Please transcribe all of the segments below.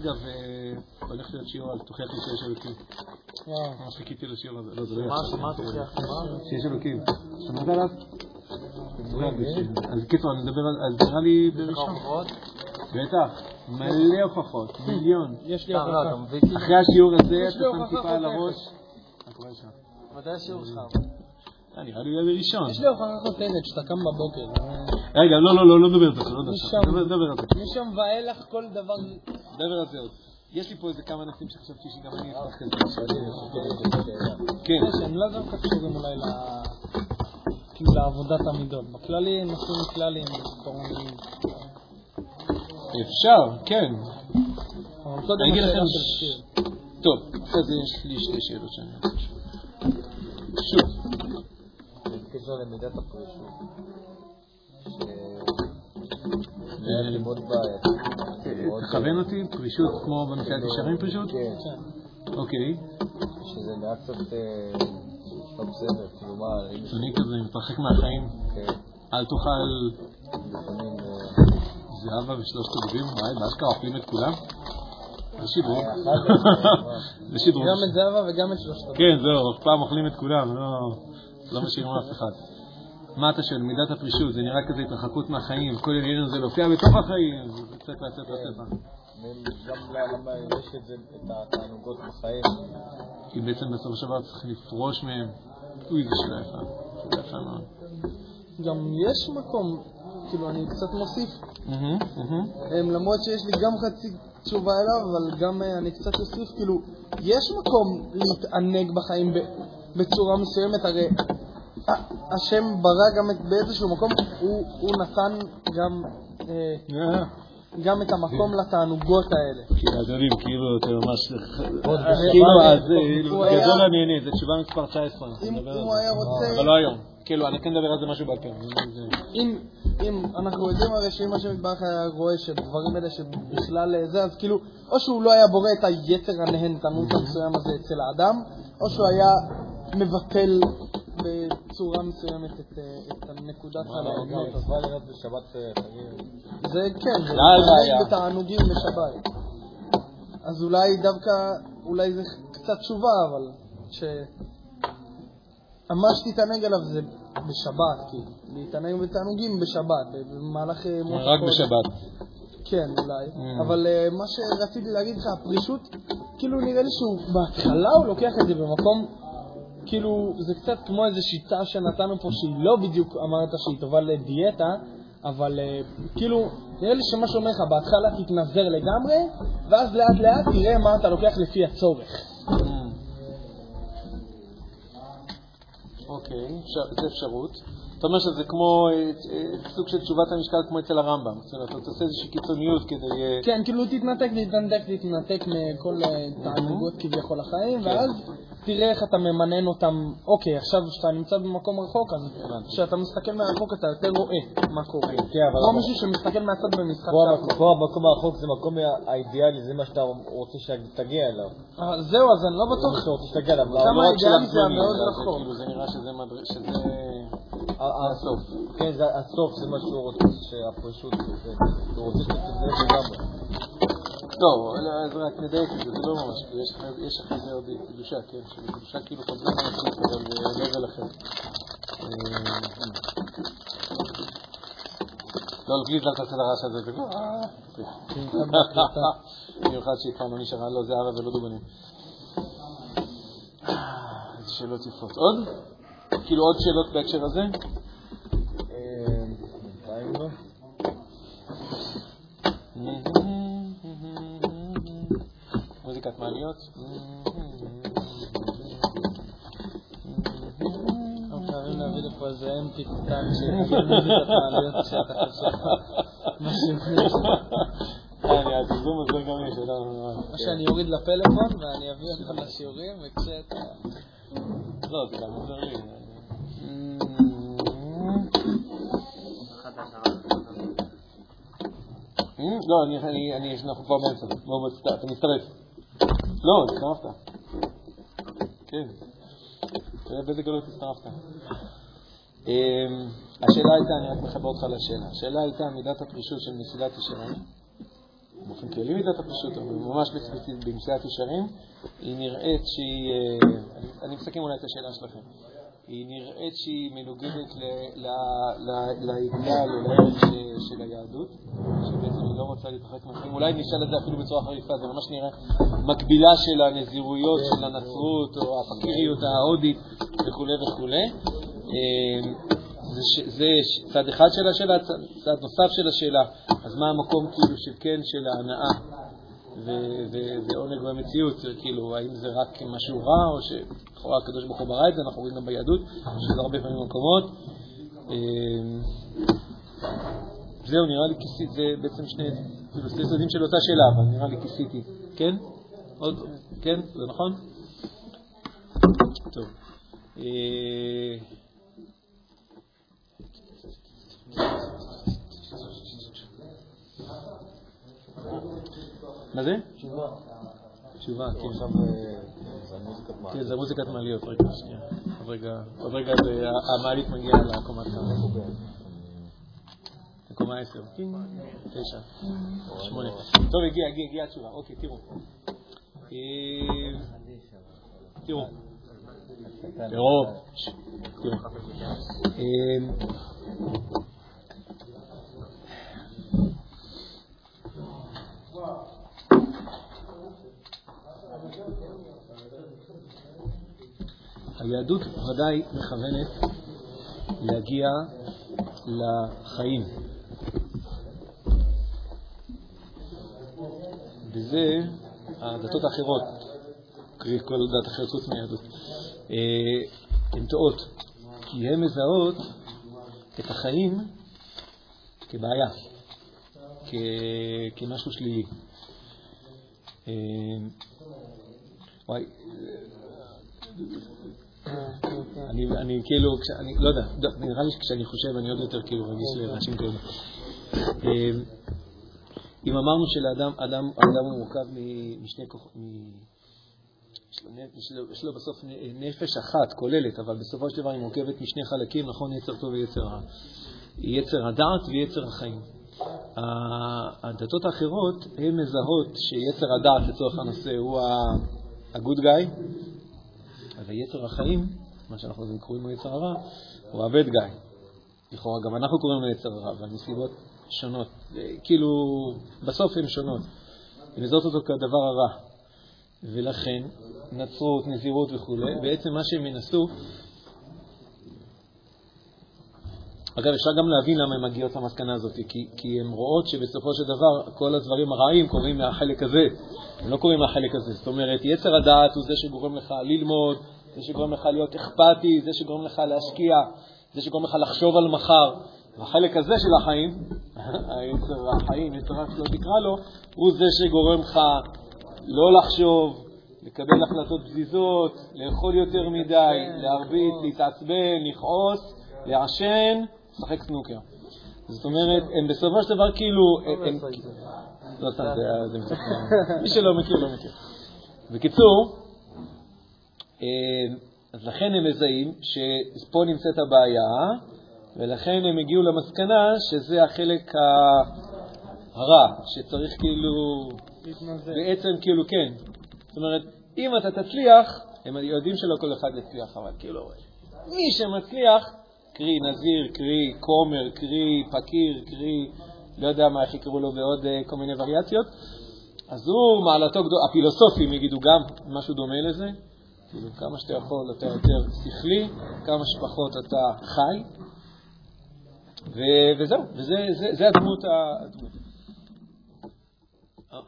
אגב, אה, הולך להיות שיעור על תוכיח לי שיש אלוקים. ממש חיכיתי לשיעור הזה. לא, זה לא יפה. מה תוכיח? שיש אלוקים. שמעת עליו? אז קיצור, אני מדבר על, אז נראה לי בראשון. בטח, מלא הוכחות, מיליון. יש לי לא, הוכחה. אחרי השיעור הזה אתה שם טיפה על. הראש. מתי השיעור שלך? אה, נראה לי בראשון. יש לי הוכחה חותנת שאתה קם בבוקר. רגע, לא, לא, לא, לא נדבר על זה, לא נדבר משם. על זה. נדבר על זה. משם ואילך כל דבר... נדבר על זה עוד. יש לי פה איזה כמה נושאים שחשבתי שגם אני אפתח כזה. כן. יש, הם לא דווקא קשורים אולי ל... כאילו לעבודת המידות. בכללי נושאים כלליים, עקרוניים. אפשר, כן. אבל קודם אני אגיד לכם. טוב, אחרי זה יש לי שתי שאלות שאני רוצה לשאול. שוב, בקשר למידת הפרישות. מאוד בעייתי. תכוון אותי, פרישות כמו במסעדת ישרים פרישות? כן, כן. אוקיי. שזה נהיה קצת אה, לא בסדר, מה, אם יש... אני כזה מתרחק מהחיים, כן, אל תאכל. אה, זהבה ושלושת הדברים, וואי, באשכרה אוכלים את כולם? זה שידור. אה, זה שידור. גם את זהבה וגם את שלושתם. כן, זהו, פעם אוכלים את כולם, לא- לא משאירים אף אחד. מה אתה שואל, מידת הפרישות, זה נראה כזה התרחקות מהחיים, כל העניין הזה להופיע בתוך החיים, זה צריך לצאת לטבע. גם למה יש את זה, את התענוגות בחיים. כי בעצם של דבר צריך לפרוש מהם. אוי, זו שאלה יפה. שאלה יפה מאוד. גם יש מקום, כאילו אני קצת מוסיף, למרות שיש לי גם חצי תשובה אליו, אבל גם אה, אני קצת אוסיף, כאילו, יש מקום להתענג בחיים ב- בצורה מסוימת, הרי השם ברא גם את, באיזשהו מקום, הוא, הוא נתן גם, אה, אה, גם את המקום לתענוגות האלה. כי יודעים, כאילו, אתם ממש... עוד כאילו, אז הוא היה- גדול אני זה תשובה מספר 19, אנחנו אם הוא. היה רוצה... אבל לא היום. כאילו, אני כן מדבר על זה משהו בעל פה. זה- אם, אנחנו יודעים הרי שאם השם יתברך היה רואה שדברים האלה שבכלל אה, זה, אז כאילו, או שהוא לא היה בורא את היצר הנהנתנות המסוים הזה אצל האדם, או שהוא היה מבטל בצורה מסוימת את, אה, את הנקודת הנהנות הזאת. מצווה לראות בשבת אה, חגים. זה כן, זה לא. להתענג בתענוגים בשבת. אז אולי דווקא, אולי זה קצת תשובה, אבל ש... מה שתתענג עליו זה בשבת, כאילו. להתענג בתענוגים בשבת, במהלך אה, רק. בשבת. כן, אולי. Mm. אבל אה, מה שרציתי להגיד לך, הפרישות, כאילו נראה לי שהוא, בהתחלה הוא לוקח את זה במקום, כאילו, זה קצת כמו איזו שיטה שנתנו פה, שהיא לא בדיוק אמרת שהיא טובה לדיאטה, אבל אה, כאילו, נראה לי שמה שאומר לך, בהתחלה תתנזר לגמרי, ואז לאט לאט תראה מה אתה לוקח לפי הצורך. אוקיי, אפשר- זה אפשרות. אתה אומר שזה כמו אה, אה, סוג של תשובת המשקל כמו אצל הרמב"ם. זאת אומרת, אתה עושה איזושהי קיצוניות כדי... אה, כן, כאילו תתנתק, תתנתק, תתנתק מכל תענוגות כביכול החיים, ואז תראה איך אתה ממנן אותם. אוקיי, עכשיו כשאתה נמצא במקום רחוק, אז כשאתה מסתכל מהרחוק אתה יותר רואה מה קורה. כן, אבל... כמו מישהו שמסתכל מהצד במשחק. המקום- פה המקום הרחוק זה המקום האידיאלי, זה מה שאתה רוצה שתגיע אליו. זהו, אז אני לא בטוח. שאתה רוצה שתגיע אליו. כמה לא האידיאלי זה המאוד רחוק. כאילו, זה נראה שזה הסוף. כן, זה הסוף, זה מה שהוא רוצה, שהפרישות, הוא רוצה שתתנהג לגמרי. לא, אלא- אז רק נדייק את זה, זה לא ממש, יש אחרי- זה עוד קדושה, כן? שבקדושה כאילו חוזרים לעצמך, אבל ב-level אחר. אה, לא, פליז אל תעשה את הרעש הזה, זה במיוחד שהיא לא נשארה, לא, זה ערב ולא דובנים. איזה שאלות יפות. עוד? כאילו עוד שאלות בהקשר הזה? אה. מוזיקת מעליות? חייבים להביא לפה איזה אמפי קטן שיגיד מוזיקת מעליות כשאתה חושב. משהו. אני, גם יש, לא. או שאני אוריד לפלאפון ואני אביא אותך לשיעורים, וכשאתה... לא, זה גם עוזר לי. לא, אני, אני, אני, אנחנו כבר באמצע, בוא, אתה מצטרף. לא, הצטרפת. כן. תראה באיזה גלות הצטרפת. אמ, השאלה הייתה, אני רק מחבר אותך לשאלה. השאלה הייתה מידת הפרישות של מסילת ישרים באופן כללי מידת הפרישות, אבל ממש במציאת ישרים, היא נראית שהיא, אה, אני, אני מסכם אולי את השאלה שלכם, היא נראית שהיא מנוגדת לאידיאל או לערך של היהדות, שבעצם היא לא רוצה להתרחק מהחיים. אולי נשאל את זה אפילו בצורה חריפה, זה ממש נראה מקבילה של הנזירויות של הנצרות או הפקיריות ההודית וכולי וכולי. אה, זה, ש- זה צד אחד של השאלה, צד, צד נוסף של השאלה, אז מה המקום כאילו של כן של ההנאה ועונג במציאות, כאילו, האם זה רק משהו רע, או שלכאורה הקדוש ברוך הוא ברא את זה, אנחנו רואים גם ביהדות, שזה הרבה פעמים מקומות. אמ, זהו, נראה לי כיסיתי, זה בעצם שני, כאילו, שני צדדים של אותה שאלה, אבל נראה לי כיסיתי. כן? עוד? כן? זה נכון? טוב. אה, מה זה? תשובה. תשובה, כן. אה, זה מוזיקת מה? כן, זה מוזיקת מעליות, רגע, שנייה. עוד רגע, זה- המעלית מגיעה לקומה כמה. לקומה עשר. תשע. שמונה. טוב, הגיע, הגיע, הגיעה התשובה. אוקיי, תראו. אה, תראו. תראו. תראו. היהדות ודאי מכוונת להגיע לחיים. וזה הדתות האחרות, קרי כל דת אחרת חוץ מהיהדות, אה, הן טועות, כי הן מזהות את החיים כבעיה, כמשהו שלילי. וואי, אני, אני כאילו, אני לא יודע, נראה לי שכשאני חושב אני עוד יותר כאילו רגיש לאנשים כאלה. אם אמרנו שלאדם אדם, אדם הוא מורכב משני כוחות, יש לו בסוף נפש אחת כוללת, אבל בסופו של דבר היא מורכבת משני חלקים, נכון, יצר טוב ויצר רע. יצר הדעת ויצר החיים. הדתות האחרות הן מזהות שיצר הדעת לצורך הנושא הוא ה-good guy, אז היצר החיים, מה שאנחנו קוראים לו יצר הרע, הוא ה-bad guy. לכאורה גם אנחנו קוראים לו יצר הרע, אבל מסיבות שונות. אה, כאילו, בסוף הן שונות. הן מזהות אותו כדבר הרע. ולכן, נצרות, נזירות וכו', בעצם מה שהם ינסו, אגב, אפשר גם להבין למה הן מגיעות למסקנה הזאת, כי, כי הן רואות שבסופו של דבר כל הדברים הרעים קורים מהחלק הזה, הם לא קורים מהחלק הזה. זאת אומרת, יצר הדעת הוא זה שגורם לך ללמוד, זה שגורם לך להיות אכפתי, זה שגורם לך להשקיע, זה שגורם לך לחשוב על מחר. והחלק הזה של החיים, היצר החיים, יצר רק שלא תקרא לו, הוא זה שגורם לך לא לחשוב, לקבל החלטות פזיזות, לאכול יותר מדי, להרביץ, להתעצבן, לכעוס, לעשן, לשחק סנוקר. זאת אומרת, הם בסופו של דבר כאילו... הם- לא סתם, זה- מצחיק. מי שלא מכיר, לא מכיר. בקיצור, אה, אז לכן הם מזהים שפה נמצאת הבעיה, ולכן הם הגיעו למסקנה שזה החלק הרע, שצריך כאילו. בעצם כאילו כן. זאת אומרת, אם אתה תצליח, הם יודעים שלא כל אחד יצליח, אבל כאילו, מי שמצליח, קרי נזיר, קרי כומר, קרי פקיר, קרי, לא יודע מה, איך יקראו לו בעוד אה, כל מיני וריאציות, אז הוא מעלתו גדולה, הפילוסופים יגידו גם משהו דומה לזה, כאילו כמה שאתה יכול אתה יותר שכלי, כמה שפחות אתה חי, ו- וזהו, וזה זה, זה הדמות, ה-.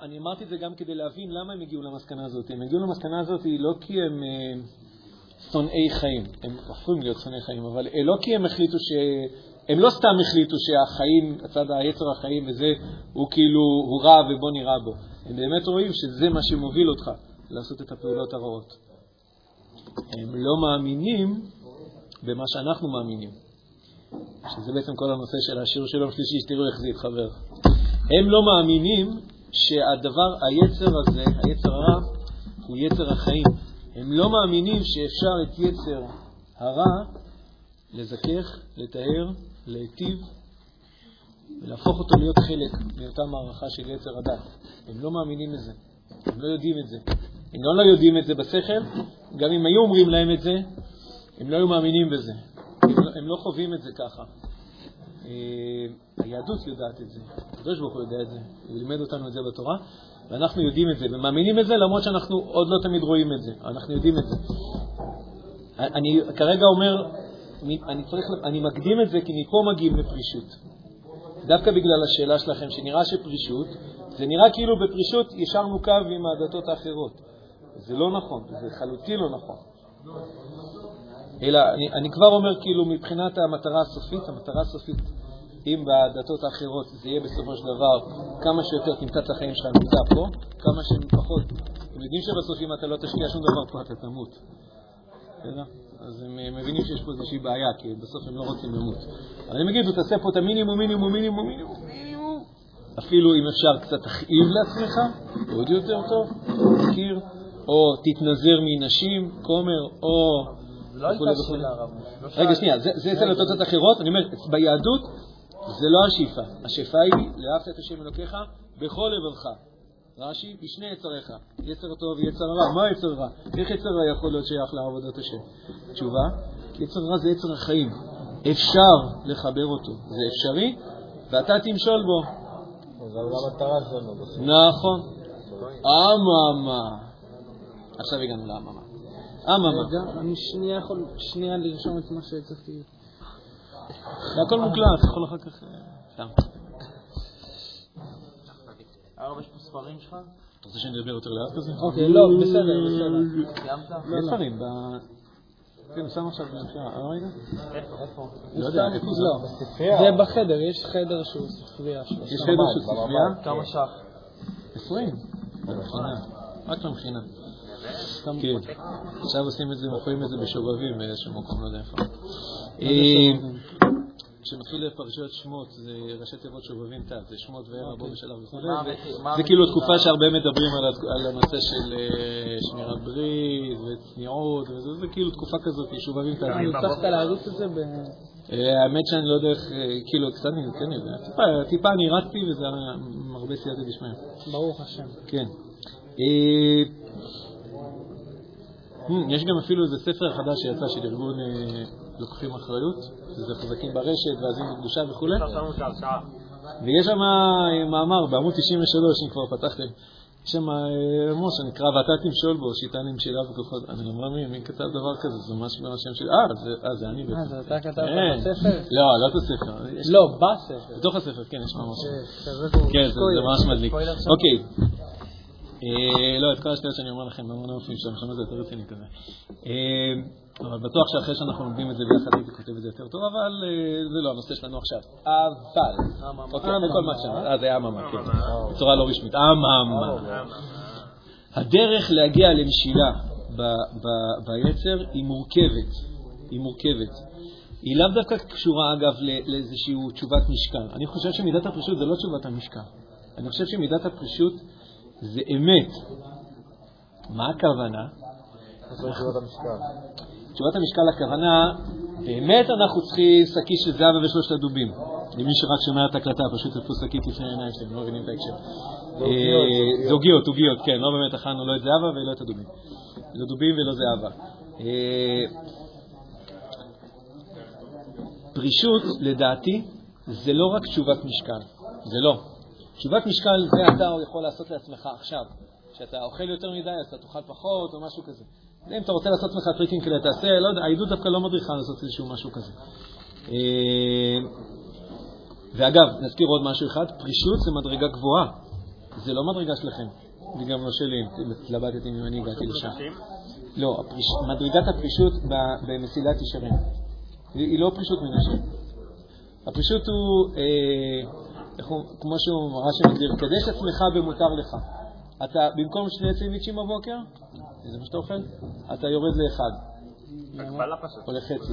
אני אמרתי את זה גם כדי להבין למה הם הגיעו למסקנה הזאת. הם הגיעו למסקנה הזאת לא כי הם אה, שונאי חיים, הם הופכים להיות שונאי חיים, אבל אה, לא כי הם החליטו ש... הם לא סתם החליטו שהחיים, הצד היצר החיים וזה, הוא כאילו, הוא רע ובוא נראה בו. הם באמת רואים שזה מה שמוביל אותך לעשות את הפעולות הרעות. הם לא מאמינים במה שאנחנו מאמינים, שזה בעצם כל הנושא של השיר של יום שלישי, שתראו איך זה יתחבר. הם לא מאמינים שהדבר, היצר הזה, היצר הרע, הוא יצר החיים. הם לא מאמינים שאפשר את יצר הרע לזכך, לתאר, להיטיב, ולהפוך אותו להיות חלק מאותה מערכה של יצר הדת. הם לא מאמינים לזה, הם לא יודעים את זה. הם לא יודעים את זה בשכל, גם אם היו אומרים להם את זה, הם לא היו מאמינים בזה. הם לא, הם לא חווים את זה ככה. אה, היהדות יודעת את זה, הקדוש ברוך הוא יודע את זה, הוא לימד אותנו את זה בתורה, ואנחנו יודעים את זה ומאמינים את זה למרות שאנחנו עוד לא תמיד רואים את זה, אנחנו יודעים את זה. אני כרגע אומר, אני, צריך, אני מקדים את זה כי מפה מגיעים לפרישות. דווקא בגלל השאלה שלכם, שנראה שפרישות, זה נראה כאילו בפרישות ישרנו קו עם הדתות האחרות. זה לא נכון, זה חלוטין לא נכון. אלא אני, אני כבר אומר, כאילו, מבחינת המטרה הסופית, המטרה הסופית, אם בדתות האחרות זה יהיה בסופו של דבר כמה שיותר תמצא את החיים שלך נמצא פה, כמה שפחות. אתם יודעים שבסוף אם אתה לא תשקיע שום דבר פה אתה תמות. בסדר? אז הם מבינים שיש פה איזושהי בעיה, כי בסוף הם לא רוצים למות. אבל הם יגידו, תעשה פה את המינימום, מינימום, מינימום, מינימום, מינימום. אפילו אם אפשר קצת תכאיב לעצמך, עוד יותר טוב, תכיר, או תתנזר מנשים, כומר, או... לא הייתה שאלה, הרב. לא רגע, שנייה, זה אצל התוצאות אחרות. אני אומר, ביהדות זה לא השאיפה. השאיפה היא לאהבת את השם אלוקיך בכל לבבך. רש"י, בשני יצריך, יצר טוב ויצר רע. מה יצר רע? איך יצר רע יכול להיות שייך לעבודת השם? תשובה, כי יצר רע זה יצר החיים. אפשר לחבר אותו, זה אפשרי, ואתה תמשול בו. זה המטרה שלנו בסוף. נכון. אממה. עכשיו הגענו לאממה. אממה. אני שנייה יכול, שנייה לרשום את מה שצריך זה הכל מוקלט, יכול אחר כך... סתם. הרב, יש פה ספרים שלך? אתה רוצה שאני אדבר יותר לאט כזה? אוקיי, לא, בסדר, בסדר. סיימת? יש ספרים, ב... כן, שם עכשיו בבקשה. אה, רגע? איפה? לא יודע, איפה זה? לא. זה בחדר, יש חדר שהוא ספרייה שלו. יש חדר של ספרייה? כמה שח? 20. במכינה. רק במכינה. כן. עכשיו עושים את זה, מוכרים את זה בשובבים באיזשהו מקום, לא יודע איפה. כשמתחיל פרשיות שמות, זה ראשי תיבות שובבים תת, זה שמות וערע בו בשלב וכו'. זה כאילו תקופה שהרבה מדברים על הנושא של שמירת ברית וצניעות, זה כאילו תקופה כזאת, שובבים תת. הצלחת להריץ את זה ב... האמת שאני לא יודע איך, כאילו, קצת אני כן יודע. טיפה אני רצתי וזה הרבה סייעתא דשמיא. ברוך השם. כן. יש גם אפילו איזה ספר חדש שיצא של ארגון לוקחים אחריות, שזה חזקים ברשת ועזים בקדושה וכו'. ויש שם מאמר בעמוד 93, אם כבר פתחתם, יש שם מאמר שנקרא ואתה תמשול בו, שיטה נמשלה וכוחות. אני מאמין, מי כתב דבר כזה? זה ממש מהשם שלי. אה, זה אני בעצם. אה, זה אתה כתבת בספר? לא, לא את הספר. לא, בספר. בתוך הספר, כן, יש ממש. כן, זה ממש מדליק. אוקיי. לא, את כל השטויות שאני אומר לכם, לא מופיעים שם, שם זה יותר רציני כזה. אבל בטוח שאחרי שאנחנו לומדים את זה ביחד הייתי כותב את זה יותר טוב, אבל זה לא הנושא שלנו עכשיו. אבל, אוקיי, זה כל מה שאמרת, אה, זה אממה, כן, בצורה לא רשמית, אממה. הדרך להגיע למשילה ביצר היא מורכבת, היא מורכבת. היא לאו דווקא קשורה, אגב, לאיזושהי תשובת משקל. אני חושב שמידת הפרישות זה לא תשובת המשקל. אני חושב שמידת הפרישות זה אמת. מה הכוונה? תשובת המשקל. הכוונה, באמת אנחנו צריכים שקית של זהב ושלושת הדובים. למי שרק שומע את ההקלטה, פשוט תפו שקית לפני העיניים שלהם, לא מבינים את ההקשר. זה עוגיות, עוגיות, כן, לא באמת אכלנו לא את זהבה ולא את הדובים. לא דובים ולא זהבה. פרישות, לדעתי, זה לא רק תשובת משקל, זה לא. תשובת משקל זה אתה יכול לעשות לעצמך עכשיו. כשאתה אוכל יותר מדי, אז אתה תאכל פחות או משהו כזה. אם אתה רוצה לעשות לעצמך טריקים כאלה, תעשה, לא יודע, העדות דווקא לא מדריכה לעשות איזשהו משהו כזה. ואגב, נזכיר עוד משהו אחד, פרישות זה מדרגה גבוהה. זה לא מדרגה שלכם, וגם לא שלי, התלבטתי אם אני הגעתי לשם. לא. מדרגת הפרישות במסילת ישרים. היא לא פרישות מנשים. הפרישות הוא, אה, כמו שהוא רש"י מגדיר, קדש עצמך במותר לך. אתה, במקום שני סנדוויצ'ים בבוקר, זה מה שאתה אוכל, אתה יורד לאחד. או לחצי.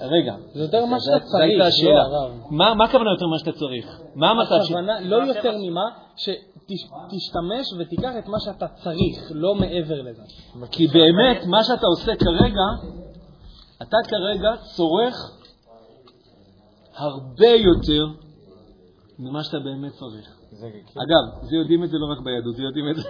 רגע. זה יותר מה שאתה צריך, לא. מה הכוונה יותר מה שאתה צריך? מה המצב ש... הכוונה, לא יותר ממה, שתשתמש ותיקח את מה שאתה צריך, לא מעבר לזה. כי באמת, מה שאתה עושה כרגע, אתה כרגע צורך הרבה יותר ממה שאתה באמת צריך. כן. אגב, זה יודעים את זה לא רק ביהדות, זה יודעים את זה,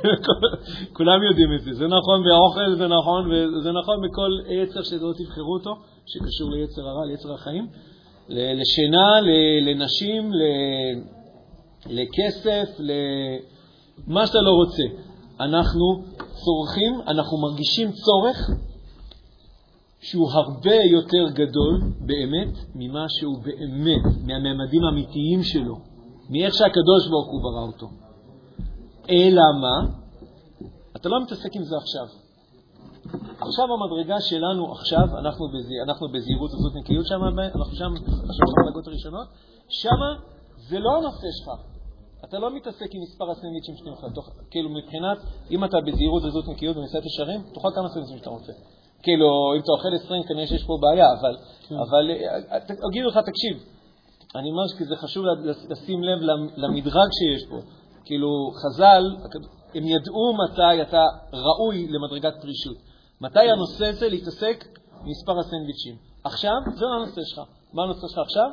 כולם יודעים את זה. זה נכון באוכל, זה נכון, וזה נכון בכל יצר שלא תבחרו אותו, שקשור ליצר הרע, ליצר החיים. לשינה, לנשים, לכסף, למה שאתה לא רוצה. אנחנו צורכים, אנחנו מרגישים צורך שהוא הרבה יותר גדול באמת ממה שהוא באמת, מהממדים האמיתיים שלו, מאיך שהקדוש ברוך הוא ברא אותו. אלא מה? אתה לא מתעסק עם זה עכשיו. עכשיו המדרגה שלנו, עכשיו, אנחנו, בז... אנחנו בזהירות הזאת נקיות שם, אנחנו שם, עכשיו במדרגות הראשונות, שם זה לא הנושא שלך. אתה לא מתעסק עם מספר הסנדוויצ'ים שאתה אוכל. כאילו מבחינת, אם אתה בזהירות הזאת נקיות במסעדת ישרים, תאכל כמה סנדוויצ'ים שאתה רוצה. כאילו, אם אתה אוכל 20, כנראה שיש פה בעיה, אבל, כן. אבל אה, יגידו לך, תקשיב, אני אומר שזה חשוב לשים לב למדרג שיש פה. כאילו, חז"ל, הם ידעו מתי אתה ראוי למדרגת פרישות. מתי הנושא זה להתעסק במספר הסנדוויצ'ים. עכשיו, זה לא הנושא שלך. מה הנושא שלך עכשיו?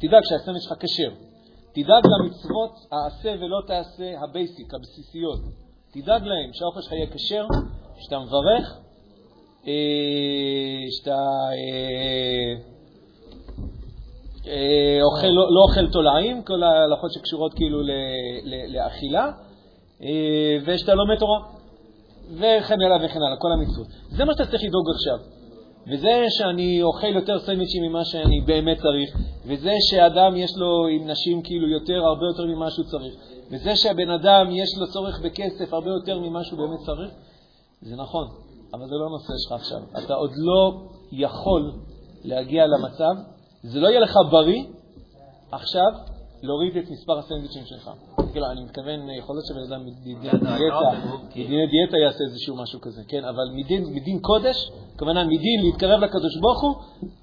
תדאג שהסנדוויץ' שלך כשר. תדאג למצוות העשה ולא תעשה ה basic, הבסיסיות. תדאג להם שהאוכל שלך יהיה כשר, שאתה מברך, אה, שאתה אה, אוכל, לא, לא אוכל תולעים, כל ההלכות שקשורות כאילו ל, ל, לאכילה, אה, ושאתה לומד תורה, וכן הלאה וכן הלאה, כל המצוות. זה מה שאתה צריך לדאוג עכשיו. וזה שאני אוכל יותר סנדוויצ'ים ממה שאני באמת צריך, וזה שאדם יש לו עם נשים כאילו יותר, הרבה יותר ממה שהוא צריך, וזה שהבן אדם יש לו צורך בכסף הרבה יותר ממה שהוא באמת צריך, זה נכון, אבל זה לא הנושא שלך עכשיו. אתה עוד לא יכול להגיע למצב, זה לא יהיה לך בריא עכשיו להוריד את מספר הסנדוויצ'ים שלך. כאילו, אני מתכוון, יכול להיות שבן אדם מדיני דיאטה יעשה איזשהו משהו כזה, כן? אבל מדין, קודש, הכוונה מדין להתקרב לקדוש ברוך הוא,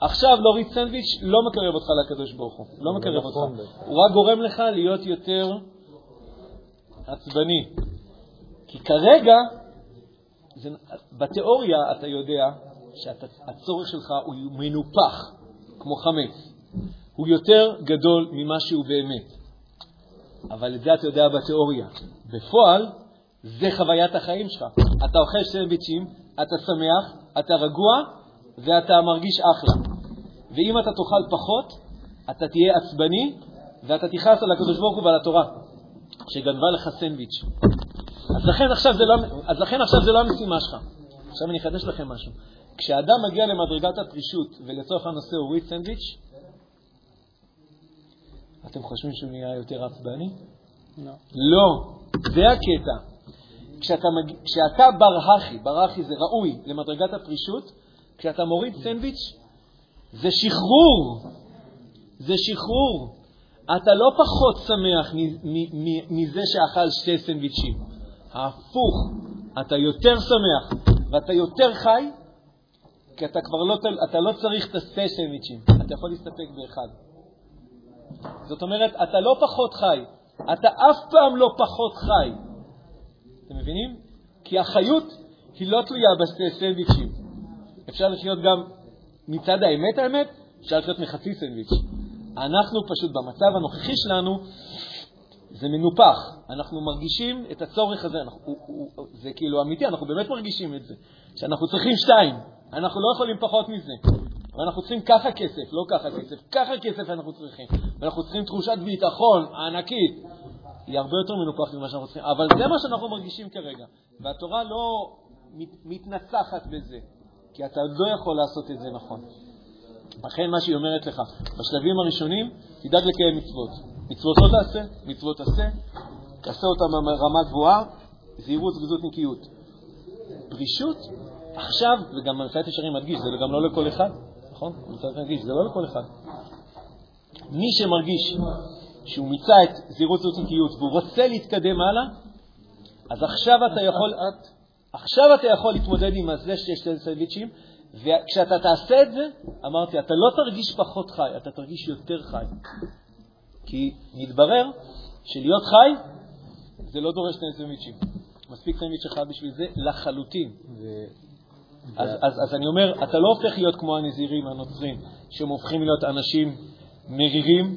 עכשיו להוריד סנדוויץ' לא מקרב אותך לקדוש ברוך הוא, לא מקרב אותך. הוא רק גורם לך להיות יותר עצבני. כי כרגע, בתיאוריה אתה יודע שהצורך שלך הוא מנופח, כמו חמץ. הוא יותר גדול ממה שהוא באמת. אבל את זה אתה יודע בתיאוריה. בפועל, זה חוויית החיים שלך. אתה אוכל סנדוויצ'ים, אתה שמח, אתה רגוע ואתה מרגיש אחלה. ואם אתה תאכל פחות, אתה תהיה עצבני ואתה תכעס על הקדוש ברוך הוא ועל התורה, שגנבה לך סנדוויץ'. אז לא, אז לכן עכשיו זה לא המשימה שלך. עכשיו אני אחדש לכם משהו. כשאדם מגיע למדרגת הפרישות ולצורך הנושא הוא ריץ סנדוויץ', אתם חושבים שהוא נהיה יותר עצבני? לא. לא, זה הקטע. כשאתה, מג... כשאתה ברהכי, ברהכי זה ראוי למדרגת הפרישות, כשאתה מוריד סנדוויץ', זה שחרור. זה שחרור. אתה לא פחות שמח מזה שאכל שתי סנדוויצ'ים. ההפוך, אתה יותר שמח ואתה יותר חי, כי אתה כבר לא, אתה לא צריך את השתי סנדוויצ'ים, אתה יכול להסתפק באחד. זאת אומרת, אתה לא פחות חי, אתה אף פעם לא פחות חי. אתם מבינים? כי החיות היא לא תלויה בשתי סנדוויצ'ים. אפשר לחיות גם מצד האמת האמת, אפשר לחיות מחצי סנדוויץ'. אנחנו פשוט במצב הנוכחי שלנו, זה מנופח. אנחנו מרגישים את הצורך הזה, אנחנו, הוא, הוא, זה כאילו אמיתי, אנחנו באמת מרגישים את זה, שאנחנו צריכים שתיים, אנחנו לא יכולים פחות מזה. ואנחנו צריכים ככה כסף, לא ככה כסף, ככה כסף אנחנו צריכים. ואנחנו צריכים תחושת ביטחון ענקית. היא הרבה יותר מנופחת ממה שאנחנו צריכים, אבל זה מה שאנחנו מרגישים כרגע. והתורה לא מת, מתנצחת בזה, כי אתה לא יכול לעשות את זה נכון. לכן מה שהיא אומרת לך, בשלבים הראשונים, תדאג לקיים מצוות. מצוות לא תעשה, מצוות תעשה, תעשה אותם ברמה גבוהה, זהירות, זריזות, נקיות. פרישות, עכשיו, וגם מנחיית ישרים מדגיש, זה גם לא לכל אחד, נכון? מנחיית מדגיש, זה לא לכל אחד. מי שמרגיש שהוא מיצה את זהירות, נקיות והוא רוצה להתקדם הלאה, אז עכשיו אתה יכול, עכשיו אתה יכול להתמודד עם זה שיש שתי סנדוויצ'ים, וכשאתה תעשה את זה, אמרתי, אתה לא תרגיש פחות חי, אתה תרגיש יותר חי. כי מתברר שלהיות חי זה לא דורש שני סנדוויצ'ים. מספיק סנדוויץ' אחד בשביל זה לחלוטין. אז, אז, אז אני אומר, אתה לא הופך להיות כמו הנזירים הנוצרים, שהם הופכים להיות אנשים מרירים,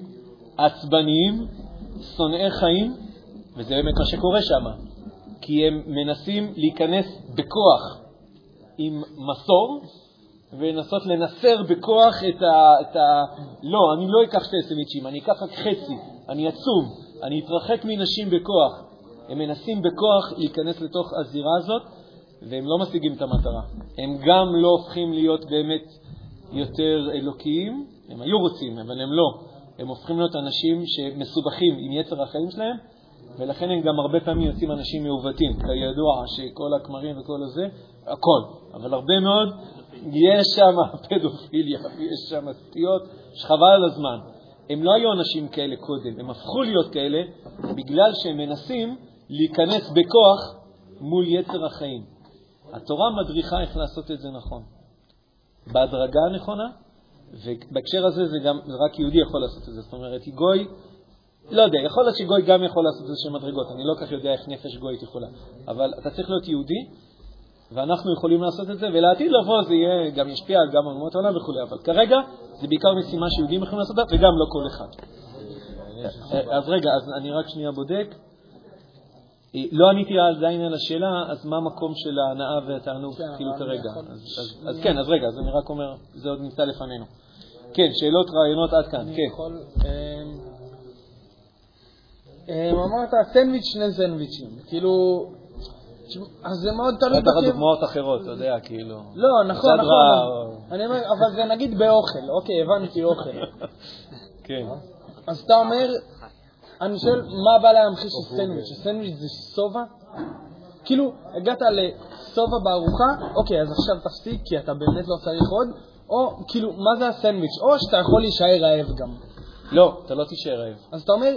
עצבניים, שונאי חיים, וזה באמת מה שקורה שם, כי הם מנסים להיכנס בכוח עם מסור, ולנסות לנסר בכוח את ה, את ה... לא, אני לא אקח שתי סנדוויצ'ים, אני אקח רק חצי, אני עצום, אני אתרחק מנשים בכוח. הם מנסים בכוח להיכנס לתוך הזירה הזאת, והם לא משיגים את המטרה. הם גם לא הופכים להיות באמת יותר אלוקיים, הם היו רוצים, אבל הם לא. הם הופכים להיות אנשים שמסובכים עם יצר החיים שלהם, ולכן הם גם הרבה פעמים יוצאים אנשים מעוותים. כידוע שכל הכמרים וכל הזה, הכל, אבל הרבה מאוד, יש שם פדופיליה, יש שם סטיות שחבל על הזמן. הם לא היו אנשים כאלה קודם, הם הפכו להיות כאלה בגלל שהם מנסים להיכנס בכוח מול יצר החיים. התורה מדריכה איך לעשות את זה נכון. בהדרגה הנכונה, ובהקשר הזה זה גם רק יהודי יכול לעשות את זה. זאת אומרת, גוי, לא יודע, יכול להיות שגוי גם יכול לעשות את זה של מדרגות, אני לא כך יודע איך נפש גויית יכולה, אבל אתה צריך להיות יהודי, ואנחנו יכולים לעשות את זה, ולעתיד לבוא זה יהיה, גם ישפיע גם על אומות העולם וכו', אבל כרגע זה בעיקר משימה שיהודים יכולים לעשות אותה, וגם לא כל אחד. אז רגע, אז אני רק שנייה בודק. לא עניתי עדיין על השאלה, אז מה המקום של ההנאה והתענוג כאילו כרגע? אז- כן, אז רגע, אז אני רק אומר, זה עוד נמצא לפנינו. כן, שאלות, רעיונות עד כאן, כן. אמ, אמ, אמרת סנדוויץ', שני סנדוויצ'ים. כאילו... אז זה מאוד תלוי לך בכיוון. דוגמאות אחרות, אתה יודע, כאילו. לא, נכון, נכון. רע, אני אומר, אבל זה נגיד באוכל, אוקיי, הבנתי אוכל. כן. אז אתה אומר, אני שואל, מה בא להמחיש את סנדוויץ'? הסנדוויץ' זה שובע? כאילו, הגעת לשובע בארוחה, אוקיי, אז עכשיו תפסיק, כי אתה באמת לא צריך עוד, או כאילו, מה זה הסנדוויץ'? או שאתה יכול להישאר רעב גם. לא, אתה לא תישאר רעב. אז אתה אומר,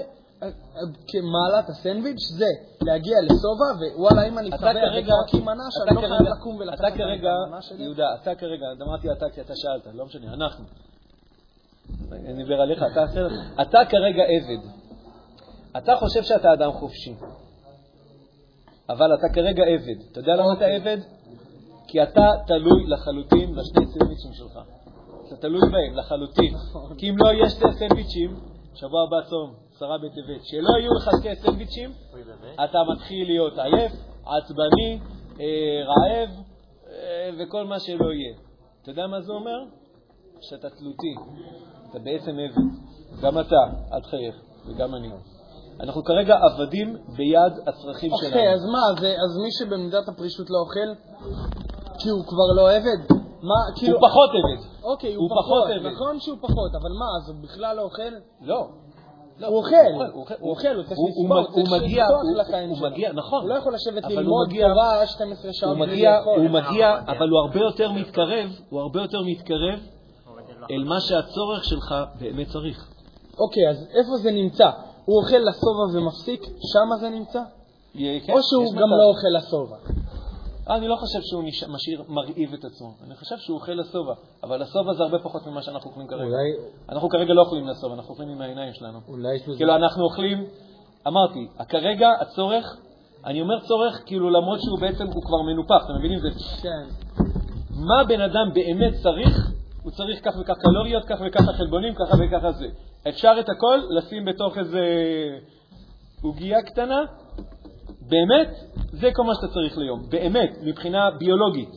כמעלת הסנדוויץ' זה להגיע לשובע, ווואלה, אם אני וכוח עם מנה, שאני לא חייב לקום ולקחת את המנה שלי. יהודה, אתה כרגע, אמרתי אתה כי אתה שאלת, לא משנה, אנחנו. אני מדבר עליך? אתה כרגע עבד. אתה חושב שאתה אדם חופשי, אבל אתה כרגע עבד. אתה יודע למה אתה אוקיי. עבד? כי אתה תלוי לחלוטין בשני סנדוויצ'ים שלך. אתה תלוי בהם לחלוטין. כי אם לא יהיה שתי סנדוויצ'ים, שבוע הבא צום, עשרה בטבת, שלא יהיו לך שתי סנדוויצ'ים, אתה מתחיל להיות עייף, עצבני, אה, רעב אה, וכל מה שלא יהיה. אתה יודע מה זה אומר? שאתה תלותי. אתה בעצם עבד. גם אתה, אל תחייך, וגם אני. אנחנו כרגע עבדים ביד הצרכים שלנו. אוקיי, אז מה, זה- אז מי שבמידת הפרישות לא אוכל, כי הוא כבר לא עבד? מה, כאילו... הוא פחות עבד. אוקיי, הוא הוא פחות, פחות עבד. נכון שהוא פחות, אבל מה, אז הוא בכלל לא אוכל? לא. לא, הוא אוכל, הוא אוכל, הוא אוכל, הוא צריך הוא- לסבול, הוא- הוא צריך הוא מגיע, הוא-. מגיע, נכון. הוא לא יכול לשבת ללמוד מגיע- תורה 12 שעות הוא מגיע. הוא מגיע, אבל הוא הרבה יותר מתקרב, הוא הרבה יותר מתקרב אל מה שהצורך שלך באמת צריך. אוקיי, אז איפה זה נמצא? הוא אוכל לשובע ומפסיק? שמה זה נמצא? כן, או שהוא. גם לא אוכל לשובע? אני לא חושב שהוא נש... משאיר, מרעיב את עצמו. אני חושב שהוא אוכל לשובע, אבל לשובע זה הרבה פחות ממה שאנחנו אוכלים כרגע. אולי, אנחנו כרגע לא אוכלים לשובע, אנחנו אוכלים עם העיניים שלנו. אולי יש לזה... כאילו, אנחנו אוכלים, אמרתי, כרגע הצורך, אני אומר צורך, כאילו, למרות שהוא בעצם, הוא כבר מנופח, אתם מבינים? זה כן. מה בן אדם באמת צריך, הוא צריך כך וכך קלוריות, כך וככה חלבונים, ככה וככה זה. אפשר את הכל לשים בתוך איזה עוגייה קטנה, באמת, זה כל מה שאתה צריך ליום. באמת, מבחינה ביולוגית.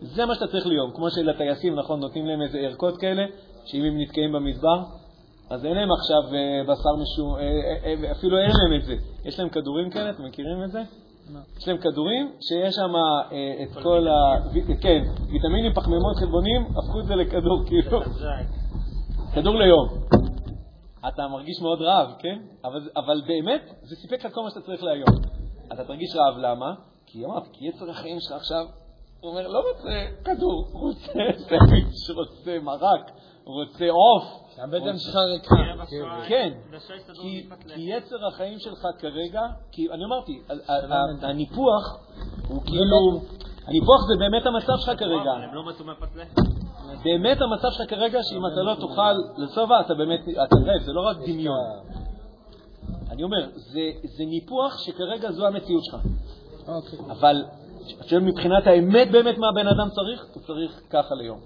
זה מה שאתה צריך ליום. כמו שלטייסים, נכון, נותנים להם איזה ערכות כאלה, שאם הם נתקעים במדבר, אז אין להם עכשיו אה, בשר משום, אה, אה, אפילו אין להם את זה. יש להם כדורים כאלה, אתם מכירים את זה? יש להם כדורים שיש שם את כל ה... כן, ויטמינים, פחמימות, חלבונים, הפכו את זה לכדור, כאילו, כדור ליום. אתה מרגיש מאוד רעב, כן? אבל, אבל באמת, זה סיפק לך כל מה שאתה צריך להיום. אתה תרגיש רעב, למה? כי אמרתי, כי יצר החיים שלך עכשיו, הוא אומר, לא רוצה כדור, הוא רוצה סנדוויץ', רוצה מרק, רוצה עוף. הבטן שלך ריקה. כן, כי, כי יצר החיים שלך כרגע, כי אני אמרתי, הניפוח הוא כאילו, הניפוח זה באמת המצב שלך כרגע. הם לא מצאו מפת לחם. באמת המצב שלך כרגע, שאם אתה לא תאכל לשובע, אתה באמת, אתה רעב, זה לא רק דמיון. אני אומר, זה, זה ניפוח שכרגע זו המציאות שלך. אוקיי. אבל שואל מבחינת האמת באמת מה הבן אדם צריך, הוא צריך ככה ליום.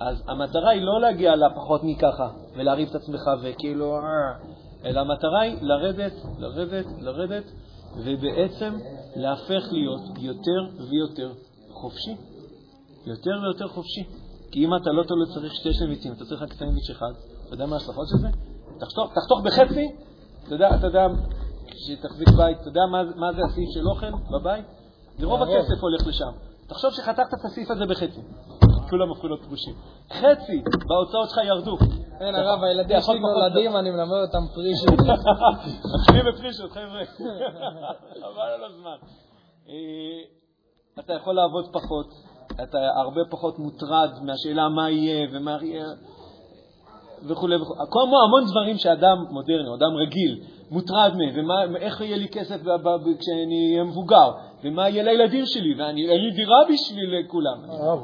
אז המטרה היא לא להגיע לפחות מככה ולהריב את עצמך וכאילו, אה, אלא המטרה היא לרדת, לרדת, לרדת, ובעצם להפך להיות יותר ויותר חופשי. יותר ויותר חופשי. כי אם אתה לא תולה צריך שתי שמיצים, אתה צריך רק סנדוויץ' אחד, אתה יודע מה ההשלכות של זה? תחתוך, תחתוך בחצי, אתה יודע, אתה יודע, כשתחזיק בית, אתה יודע מה, מה זה הסעיף של אוכל בבית? זה רוב הכסף הולך לשם. תחשוב שחתכת את הסעיף הזה בחצי. כולם הפכו להיות פרושים. חצי בהוצאות שלך ירדו. אין, הרב, הילדים שלי נולדים, אני מלמד אותם פרישות. מתחילים בפרישות, חבר'ה. חבל על הזמן. אה, אתה יכול לעבוד פחות, אתה הרבה פחות מוטרד מהשאלה מה יהיה ומה יהיה וכו' וכו'. כמו המון דברים שאדם מודרני, אדם רגיל, מוטרד מהם, ואיך יהיה לי כסף כשאני אהיה מבוגר, ומה יהיה לילדים שלי, ואני, אין לי דירה בשביל כולם. אה,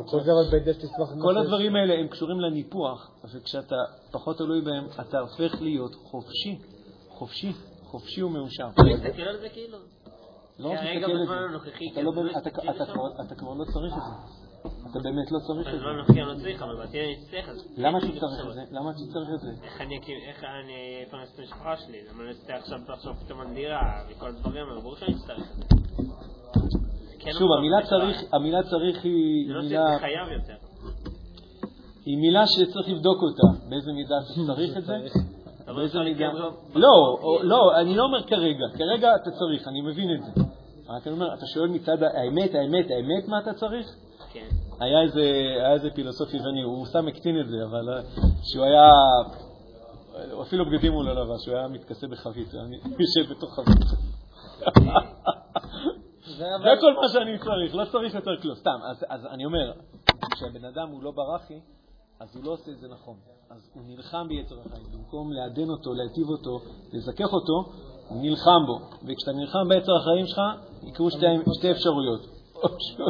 כל הדברים האלה הם קשורים לניפוח, וכשאתה פחות תלוי בהם, אתה הופך להיות חופשי, חופשי, חופשי ומאושר. תסתכל על זה כאילו. לא רק להסתכל על בזמן זה. אתה זה. כבר- לא צריך את זה. אתה באמת לא צריך את בזמן זה. הנוכחי אני לא צריך, אבל בעתיד אני אצטרך, אז... למה אין לי אתה צריך. את זה? למה אתה צריך את זה? איך אני אקים- איך אני אפרנס את המשפחה שלי? למה אני אצטרך עכשיו לחשוב פתאום על דירה וכל הדברים האלה? ברור שאני אצטרך את זה. זה כן שוב, המילה זה צריך, המילה צריך היא זה לא מילה, שזה חייב יותר. היא מילה שצריך לבדוק אותה, באיזה מידה צריך את זה, לא לא, אני לא אומר כרגע, כרגע אתה צריך, אני מבין את זה. רק אני אומר, אתה שואל מצד האמת, האמת, האמת מה אתה צריך? כן. היה איזה, היה איזה פילוסוף יווני, הוא סתם הקטין את זה, אבל אה, שהוא היה, אפילו בגדים הוא לא לבש, שהוא היה מתכסה בחבית, הוא היה יושב בתוך חבית. זה כל מה שאני צריך, לא צריך יותר כלום. סתם, אז אני אומר, כשהבן אדם הוא לא ברחי, אז הוא לא עושה את זה נכון. אז הוא נלחם ביצר החיים. במקום לעדן אותו, להיטיב אותו, לזכך אותו, הוא נלחם בו. וכשאתה נלחם ביצר החיים שלך, יקרו שתי, שתי אפשרויות. שהוא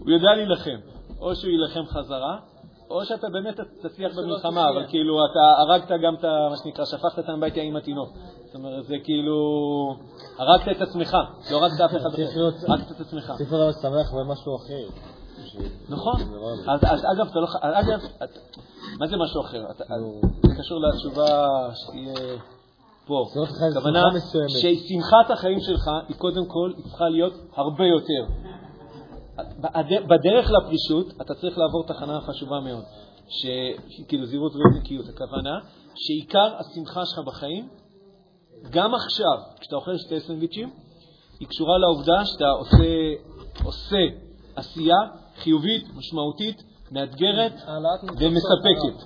הוא יודע להילחם, או שהוא יילחם חזרה, או שאתה באמת תצליח במלחמה, אבל כאילו אתה הרגת גם את. מה שנקרא, שפכת את המים עם התינוק. זאת אומרת, זה כאילו... הרגת את עצמך, לא הרגת אף אחד אחר, הרגת את עצמך. צריך להיות שמח במשהו אחר. נכון. לא. אז, אגב, אתה לא... אגב, מה זה משהו אחר? זה קשור לתשובה שתהיה פה. הכוונה שמחה מסוימת. ששמחת החיים שלך היא קודם כל, היא צריכה להיות הרבה יותר. בד- בדרך לפרישות אתה צריך לעבור תחנה חשובה מאוד, שכאילו זהירות ונקיות, הכוונה שעיקר השמחה שלך בחיים, גם עכשיו, כשאתה אוכל שתי סנדוויצ'ים, היא קשורה לעובדה שאתה עושה, עושה עשייה חיובית, משמעותית, מאתגרת ומספקת.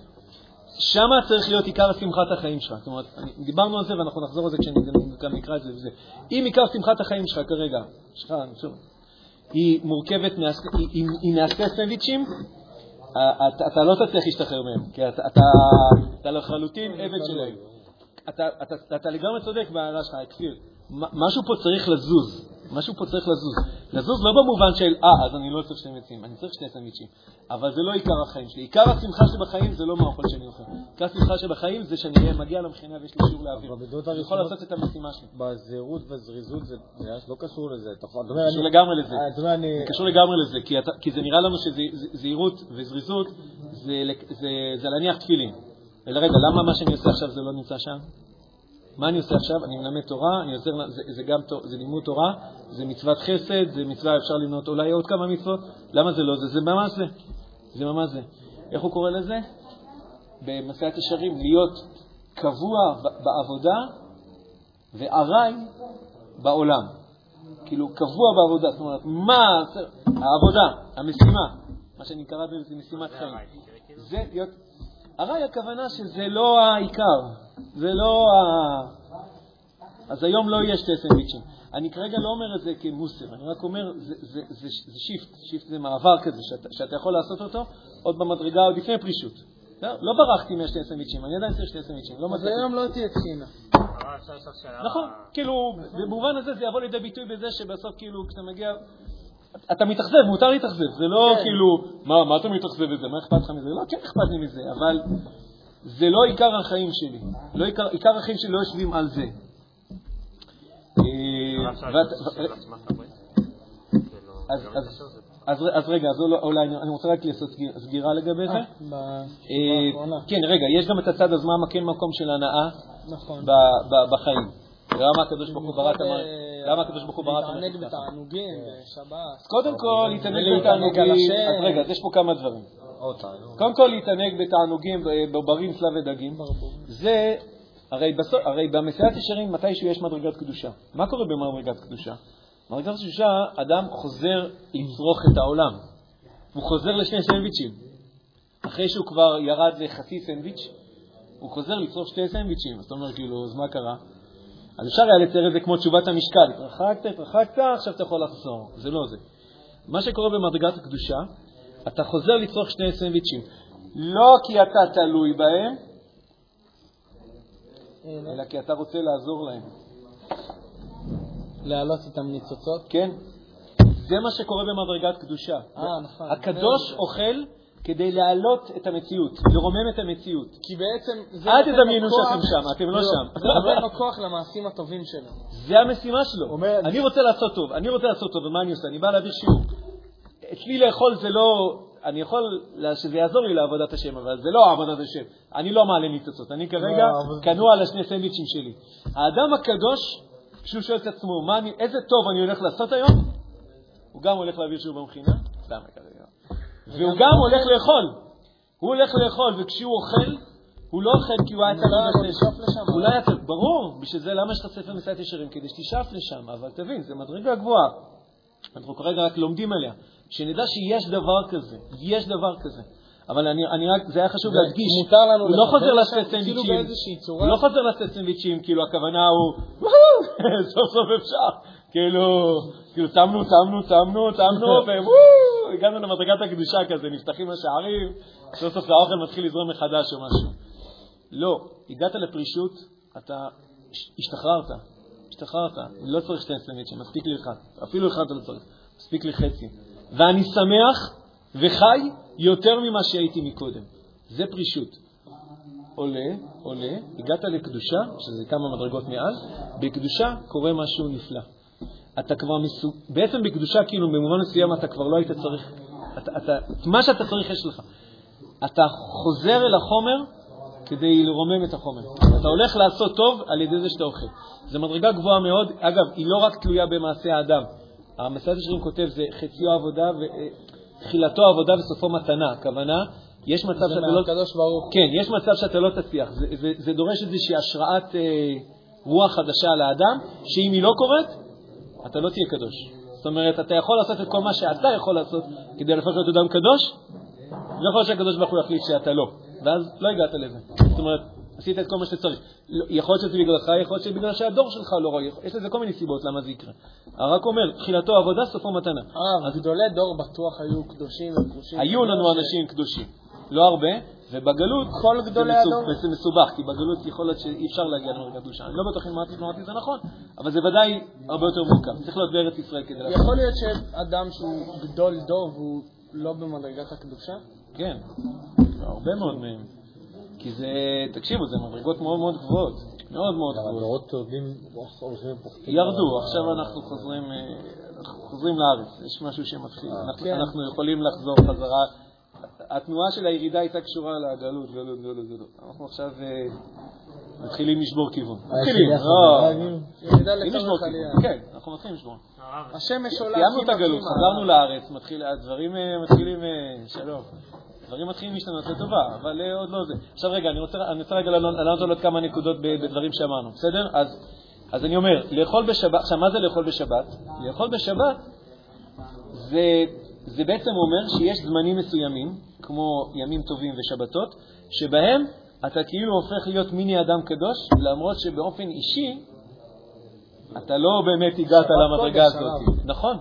שם צריך להיות עיקר שמחת החיים שלך. זאת אומרת, דיברנו על זה ואנחנו נחזור על זה כשגם נקרא את זה וזה. אם עיקר שמחת החיים שלך כרגע, שלך, אני חושב, היא מורכבת, היא- מהשתי סנדוויצ'ים, אתה, לא תצליח להשתחרר מהם, כי אתה, לחלוטין עבד שלהם. אתה, לגמרי צודק בהערה שלך, כפיר. משהו פה צריך לזוז. משהו פה צריך לזוז. לזוז לא במובן של, אה, אז אני לא צריך שני מיצים, אני צריך שני סנדוויצ'ים. אבל זה לא עיקר החיים שלי. עיקר השמחה שבחיים זה לא מהאוכל שאני אוכל. עיקר השמחה שבחיים זה שאני מגיע למכינה ויש לי שיעור להעביר. אני יכול לעשות את המשימה שלי. בזהירות והזריזות זה שלא קשור לזה. אתה זה קשור לגמרי לזה. אה. זה קשור לגמרי לזה, כי, זה נראה לנו שזהירות וזריזות זה להניח תפילין. רגע, למה מה שאני עושה עכשיו זה לא נמצא שם? מה אני עושה עכשיו? אני מלמד תורה, אני עוזר, זה, זה גם זה לימוד תורה, זה מצוות חסד, זה מצווה, אפשר למנות אולי עוד כמה מצוות, למה זה לא זה? זה ממש זה. זה ממש זה. איך הוא קורא לזה? במסילת ישרים, להיות קבוע בעבודה וארעי בעולם. כאילו, קבוע בעבודה. זאת אומרת, מה, העבודה, המשימה, מה שאני קורא בזה משימת חיים. זה להיות... ארעי הכוונה שזה לא העיקר, זה לא ה... אז היום לא יהיה שתי סנדוויצ'ים. אני כרגע לא אומר את זה כמוסר, אני רק אומר, זה, זה, זה, זה shift, shift זה מעבר כזה, שאתה, שאתה יכול לעשות אותו עוד במדרגה, עוד לפני פרישות. לא, לא ברחתי מהשתי סנדוויצ'ים, אני עדיין צריך שתי סנדוויצ'ים, לא אז. היום לא תהיה לשאול שאלה. נכון, כאילו, במובן הזה זה יבוא לידי ביטוי בזה שבסוף, כאילו, כשאתה מגיע, אתה מתאכזב, מותר להתאכזב, זה לא כן. כאילו, מה, מה אתה מתאכזב מזה, מה אכפת לך מזה? לא, כן אכפת לי מזה, אבל זה לא עיקר החיים שלי. לא עיקר, עיקר החיים שלי לא יושבים על זה. אה, רואה? כאילו, אז- רגע, אז אולי- אולי אני רוצה רק לעשות סגיר- סגירה לגבי זה. אה, אה. כן, רגע, יש גם את הצד, אז מה כן מקום של הנאה נכון. בחיים? למה הקדוש ברוך הוא ברא את המערכת? אה, למה הקדוש ברוך הוא ברא את להתענג המערכת? ככה? בתענוגים, בשבת. קודם כל, להתענג בתענוגים. אז רגע, אז יש פה כמה דברים. קודם כל, להתענג בתענוגים, בברים, צלב ודגים, זה, הרי, בסוף, הרי במסיעת ישרים מתישהו יש מדרגת קדושה. מה קורה במדרגת קדושה? במדרגת קדושה, אדם חוזר לצרוך את העולם. הוא חוזר לשני סנדוויצ'ים. אחרי שהוא כבר ירד לחצי סנדוויץ', הוא חוזר לצרוך שתי סנדוויצ'ים. אז אתה אומר, כאילו, אז מה קרה? אז אפשר היה לצייר את זה כמו תשובת המשקל. התרחקת, התרחקת, עכשיו אתה יכול לחזור. זה לא זה. מה שקורה במדרגת הקדושה, אתה חוזר לצרוך שני סנדוויצ'ים. לא כי אתה תלוי בהם, אלא כי אתה רוצה לעזור להם. להעלות את הניצוצות. כן? זה מה שקורה במדרגת קדושה. אה, נכון. הקדוש אוכל כדי להעלות את המציאות, לרומם את המציאות. כי בעצם זה אל תדמיינו שאתם שם, אתם לא שם. זה נותן לו כוח למעשים הטובים שלו. זה המשימה שלו. אני רוצה לעשות טוב, אני רוצה לעשות טוב, ומה אני עושה? אני בא להעביר שיעור. אצלי לאכול זה לא... אני יכול שזה יעזור לי לעבודת השם, אבל זה לא עבודת השם. אני לא מעלה ניצוצות. אני כרגע לא, כנוע על השני סנדוויצ'ים שלי. האדם הקדוש, כשהוא שואל את עצמו, אני, איזה טוב אני הולך לעשות היום, הוא גם הולך להעביר שיעור במכינה, סתם כרגע. והוא גם הולך לאכול. הוא הולך לאכול, וכשהוא אוכל, הוא לא אוכל כי הוא היה לא תלוי יכול בספר. לשאוף לשם. אולי אתה, ברור, בשביל זה למה יש לך ספר מסיעת ישרים? כדי שתשאף לשם, אבל תבין, זו מדרגה גבוהה. אנחנו כרגע רק לומדים עליה. שנדע שיש דבר כזה, יש דבר כזה. אבל אני, אני רק, זה היה חשוב להדגיש. מותר לנו הוא לא חוזר לשם, כאילו סנדוויצ'ים. הוא לא חוזר לשאת סנדוויצ'ים, כאילו הכוונה הוא, "וואו, סוף סוף אפשר. כאילו, כאילו, צמנו, צמנו, צמנו, צמנו, ווואו, הגענו למדרגת הקדושה כזה, נפתחים השערים, סוף סוף האוכל מתחיל לזרום מחדש או משהו. לא, הגעת לפרישות, אתה השתחררת, השתחררת, לא צריך שתי סנדוויצ'ים, מספיק לי אחד, אפילו אחד אתה לא צריך, מספיק לי חצי. ואני שמח וחי יותר ממה שהייתי מקודם. זה פרישות. עולה, עולה, הגעת לקדושה, שזה כמה מדרגות מעל, בקדושה קורה משהו נפלא. אתה כבר מסוג... בעצם בקדושה, כאילו, במובן מסוים אתה כבר לא היית צריך... אתה, אתה, מה שאתה צריך יש לך. אתה חוזר אל החומר כדי לרומם את החומר. אתה הולך לעשות טוב על ידי זה שאתה אוכל. זו מדרגה גבוהה מאוד. אגב, היא לא רק תלויה במעשה האדם. המסעד השרים כותב, זה חציו עבודה, ותחילתו עבודה וסופו מתנה. הכוונה, יש מצב זה שאתה לא... מהקדוש ברוך. כן, יש מצב שאתה לא תצליח. זה, זה, זה דורש איזושהי השראת אה, רוח חדשה על האדם, שאם היא לא קורית, אתה לא תהיה קדוש. זאת אומרת, אתה יכול לעשות את כל מה שאתה יכול לעשות כדי להפוך להיות אדם קדוש, לא יכול להיות שהקדוש ברוך הוא יחליט שאתה לא, ואז לא הגעת לזה. זאת אומרת, עשית את כל מה שצריך. לא, יכול להיות שזה בגללך, יכול להיות שבגלל שהדור שלך לא רואה, יש לזה כל מיני סיבות למה זה יקרה. הרק אומר, תחילתו עבודה, סופו מתנה. אה, אז גדולי דור בטוח היו קדושים וקדושים. היו לנו אנשים קדושים, לא הרבה, ובגלות כל זה גדולי מסוב- הדור. זה מסובך, כי בגלות יכול להיות שאי אפשר להגיע למדרגת קדושה. אני לא בטוח אם אמרתי זה נכון, אבל זה ודאי הרבה יותר מורכב. צריך להיות בארץ ישראל כדי לעשות. יכול להיות שאדם שהוא גדול דור והוא לא במדרגת הקדושה? כן, הרבה מאוד מהם. כי זה, תקשיבו, זה מדרגות מאוד מאוד גבוהות. מאוד מאוד גבוהות. הדורות טובים הולכים ופוחתים. ירדו, עכשיו אנחנו חוזרים, אה, חוזרים לארץ, יש משהו שמתחיל, אנחנו, כן. אנחנו יכולים לחזור חזרה. התנועה של הירידה הייתה קשורה לגלות, גלות, גלות, גלות. אנחנו עכשיו אה, מתחילים לשבור כיוון. מתחילים, לא, ירידה מתחילים לשבור. כיוון. כן, אנחנו מתחילים לשבור. השמש עולה סיימנו את הגלות. חזרנו לארץ, הדברים אה, מתחילים, אה, שלום. דברים מתחילים להשתנות לטובה, אבל אה, עוד לא זה. עכשיו רגע, אני רוצה, אני רוצה רגע לענות על עוד כמה נקודות בדברים שאמרנו, בסדר? אז, אז אני אומר, לאכול בשבת, עכשיו מה זה לאכול בשבת? לאכול בשבת זה, זה בעצם אומר שיש זמנים מסוימים, כמו ימים טובים ושבתות, שבהם אתה כאילו הופך להיות מיני אדם קדוש, למרות שבאופן אישי אתה לא באמת הגעת למדרגה הזאת. נכון.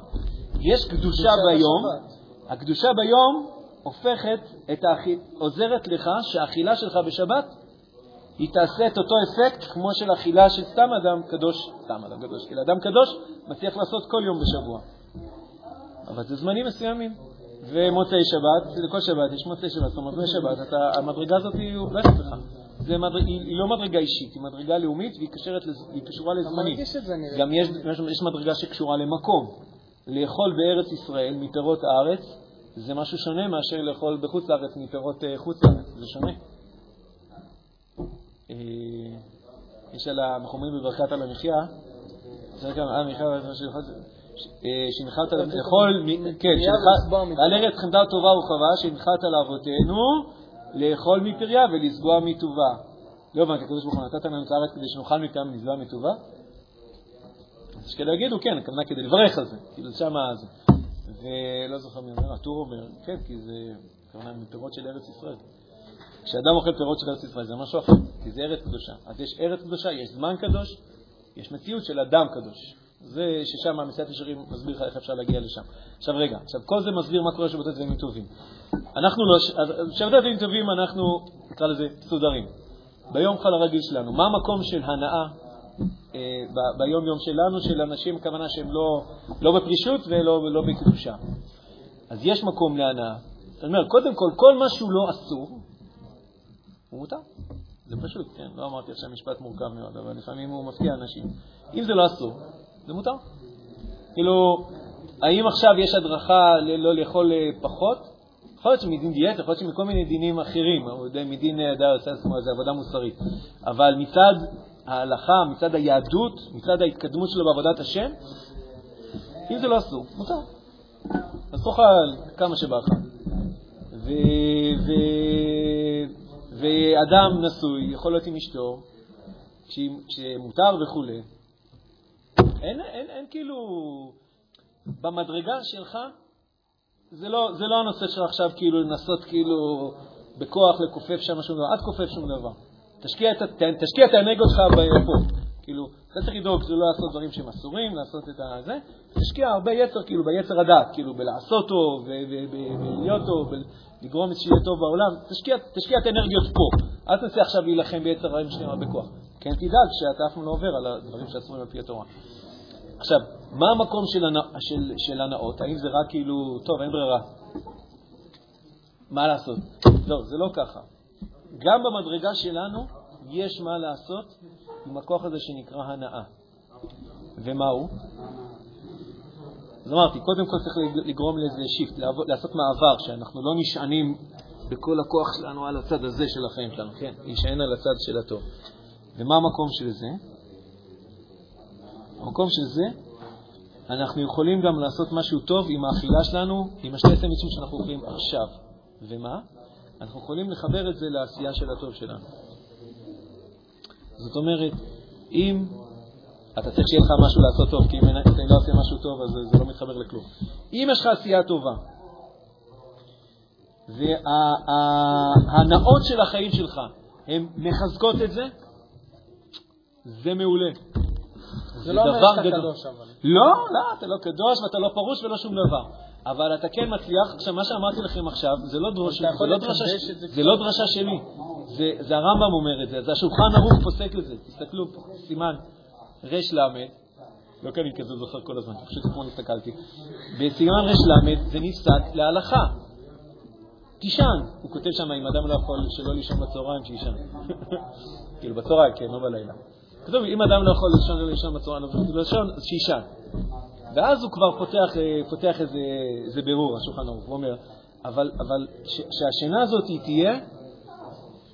יש קדושה ביום, בשבת. הקדושה ביום הופכת את האכיל... עוזרת לך שהאכילה שלך בשבת היא תעשה את אותו אפקט כמו של אכילה של סתם אדם קדוש, סתם אדם קדוש, כאילו אדם קדוש מצליח לעשות כל יום בשבוע. אבל זה זמנים מסוימים. ומוצאי שבת, לכל שבת יש מוצאי שבת, זאת אומרת, מוצאי שבת, אתה, המדרגה הזאת היא הולכת לך. זה מדרג, היא, היא לא מדרגה אישית, היא מדרגה לאומית והיא קשרת היא קשורה לזמנים. גם יש, יש, יש מדרגה שקשורה למקום. לאכול בארץ ישראל מפירות הארץ זה משהו שונה מאשר לאכול בחוץ לארץ מפירות אה, חוץ לארץ, זה שונה. אה, יש על. אנחנו אומרים בברכת על המחיה, צריך גם, אה, מחיה, שהנחלת לאכול, כן, על ארץ חמדה טובה ורחבה, שהנחלת לאבותינו לאכול מפריה ולשבוע מטובה. לא הבנתי, הקדוש ברוך הוא נתת לנו את הארץ כדי שנאכל מכאן ולשבוע מטובה? אז יש כאלה יגידו, כן, הכוונה כדי לברך על זה, כאילו שמה זה. ולא זוכר מי אומר, הטור אומר, כן, כי זה, הכוונה מפירות של ארץ ישראל. כשאדם אוכל פירות של ארץ ישראל זה משהו אחר, כי זה ארץ קדושה. אז יש ארץ קדושה, יש זמן קדוש, יש מציאות של אדם קדוש. זה ששם המסיעת ישרים מסביר לך איך אפשר להגיע לשם. עכשיו רגע, עכשיו כל זה מסביר מה קורה שבתי דברים טובים. אנחנו לא, שבתי דברים טובים אנחנו, נקרא לזה, מסודרים. ביום חל הרגיל שלנו, מה המקום של הנאה אה, ביום-יום שלנו, של אנשים, הכוונה שהם לא, לא בפרישות ולא לא בקדושה. אז יש מקום להנאה. זאת אומרת, קודם כל, כל מה שהוא לא אסור, הוא מותר. זה פשוט, כן? לא אמרתי עכשיו משפט מורכב מאוד, אבל לפעמים הוא מפתיע אנשים. אם זה לא אסור, זה מותר. כאילו, האם עכשיו יש הדרכה לא לאכול אה, פחות? יכול להיות שמדין דיאטה, יכול להיות שמכל מיני דינים אחרים, מדין אה, דייר זה עבודה מוסרית. אבל מצד ההלכה, מצד היהדות, מצד ההתקדמות שלו בעבודת השם, אם זה לא אסור, מותר. אז תאכל כמה שבא לך. ואדם נשוי יכול להיות עם אשתו, כשמותר וכולי, אין, אין, אין כאילו, במדרגה שלך, זה לא, זה לא הנושא של עכשיו כאילו לנסות כאילו בכוח לכופף שם שום דבר, אל תכופף שום דבר. תשקיע את, תשקיע את האנרגיות שלך פה. כאילו, אתה צריך לדאוג לא לעשות דברים שהם אסורים, לעשות את הזה, תשקיע הרבה יצר, כאילו, ביצר הדעת, כאילו, בלעשות טוב, ולהיות טוב, לגרום שיהיה טוב בעולם, תשקיע, תשקיע את האנרגיות פה. אל תנסה עכשיו להילחם ביצר הרעים שלך בכוח. כן תדאג שאתה אף פעם לא עובר על הדברים שאסורים על פי התורה. עכשיו, מה המקום של, הנא, של, של הנאות? האם זה רק כאילו, טוב, אין ברירה. מה לעשות? לא, זה לא ככה. גם במדרגה שלנו יש מה לעשות עם הכוח הזה שנקרא הנאה. ומה הוא? אז אמרתי, קודם כל צריך לגרום לאיזה שיפט, לעשות מעבר, שאנחנו לא נשענים בכל הכוח שלנו על הצד הזה של החיים שלנו, כן, להישען על הצד של הטוב. ומה המקום של זה? המקום של זה, אנחנו יכולים גם לעשות משהו טוב עם האכילה שלנו, עם השתי סנדוויצ'ים שאנחנו אוכלים עכשיו. ומה? אנחנו יכולים לחבר את זה לעשייה של הטוב שלנו. זאת אומרת, אם אתה צריך שיהיה לך משהו לעשות טוב, כי אם אתה לא עושה משהו טוב, אז זה לא מתחבר לכלום. אם יש לך עשייה טובה, וההנאות של החיים שלך, הן מחזקות את זה, זה מעולה. זה לא אומר שאתה קדוש, אבל. לא, לא, אתה לא קדוש ואתה לא פרוש ולא שום דבר. אבל אתה כן מצליח. עכשיו, מה שאמרתי לכם עכשיו, זה לא דרשה, זה לא דרשה, לא שלי. זה, זה הרמב"ם אומר את זה, זה השולחן ערוך פוסק את זה. תסתכלו פה, סימן ר"ל, לא כי אני כזה זוכר כל הזמן, פשוט אתמול הסתכלתי. בסימן ר"ל זה נפסק להלכה. תישן. הוא כותב שם, אם אדם לא יכול שלא לישון בצהריים, שיישן. כאילו בצהריים, כן, לא בלילה. כתוב, אם אדם לא יכול לישון ולא לישון בצהריים, אז שיישן. ואז הוא כבר פותח, אה, פותח איזה, איזה בירור, השולחן ערוך, הוא אומר, אבל, אבל ש, שהשינה הזאת היא תהיה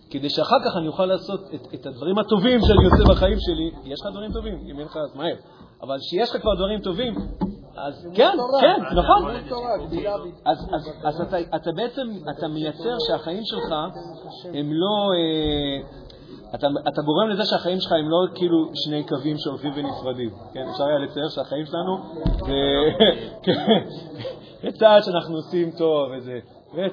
כדי שאחר כך אני אוכל לעשות את, את הדברים הטובים שאני עושה בחיים שלי. יש לך דברים טובים, אם אין לך אז מהר. אבל כשיש לך כבר דברים טובים, אז כן, כן, נכון. אז אתה בעצם, אתה מייצר שהחיים שלך הם לא... אתה, אתה גורם לזה שהחיים שלך הם לא כאילו שני קווים שהולכים ונפרדים. כן, אפשר היה לצייר שהחיים שלנו זה צעד שאנחנו עושים טוב, וזה,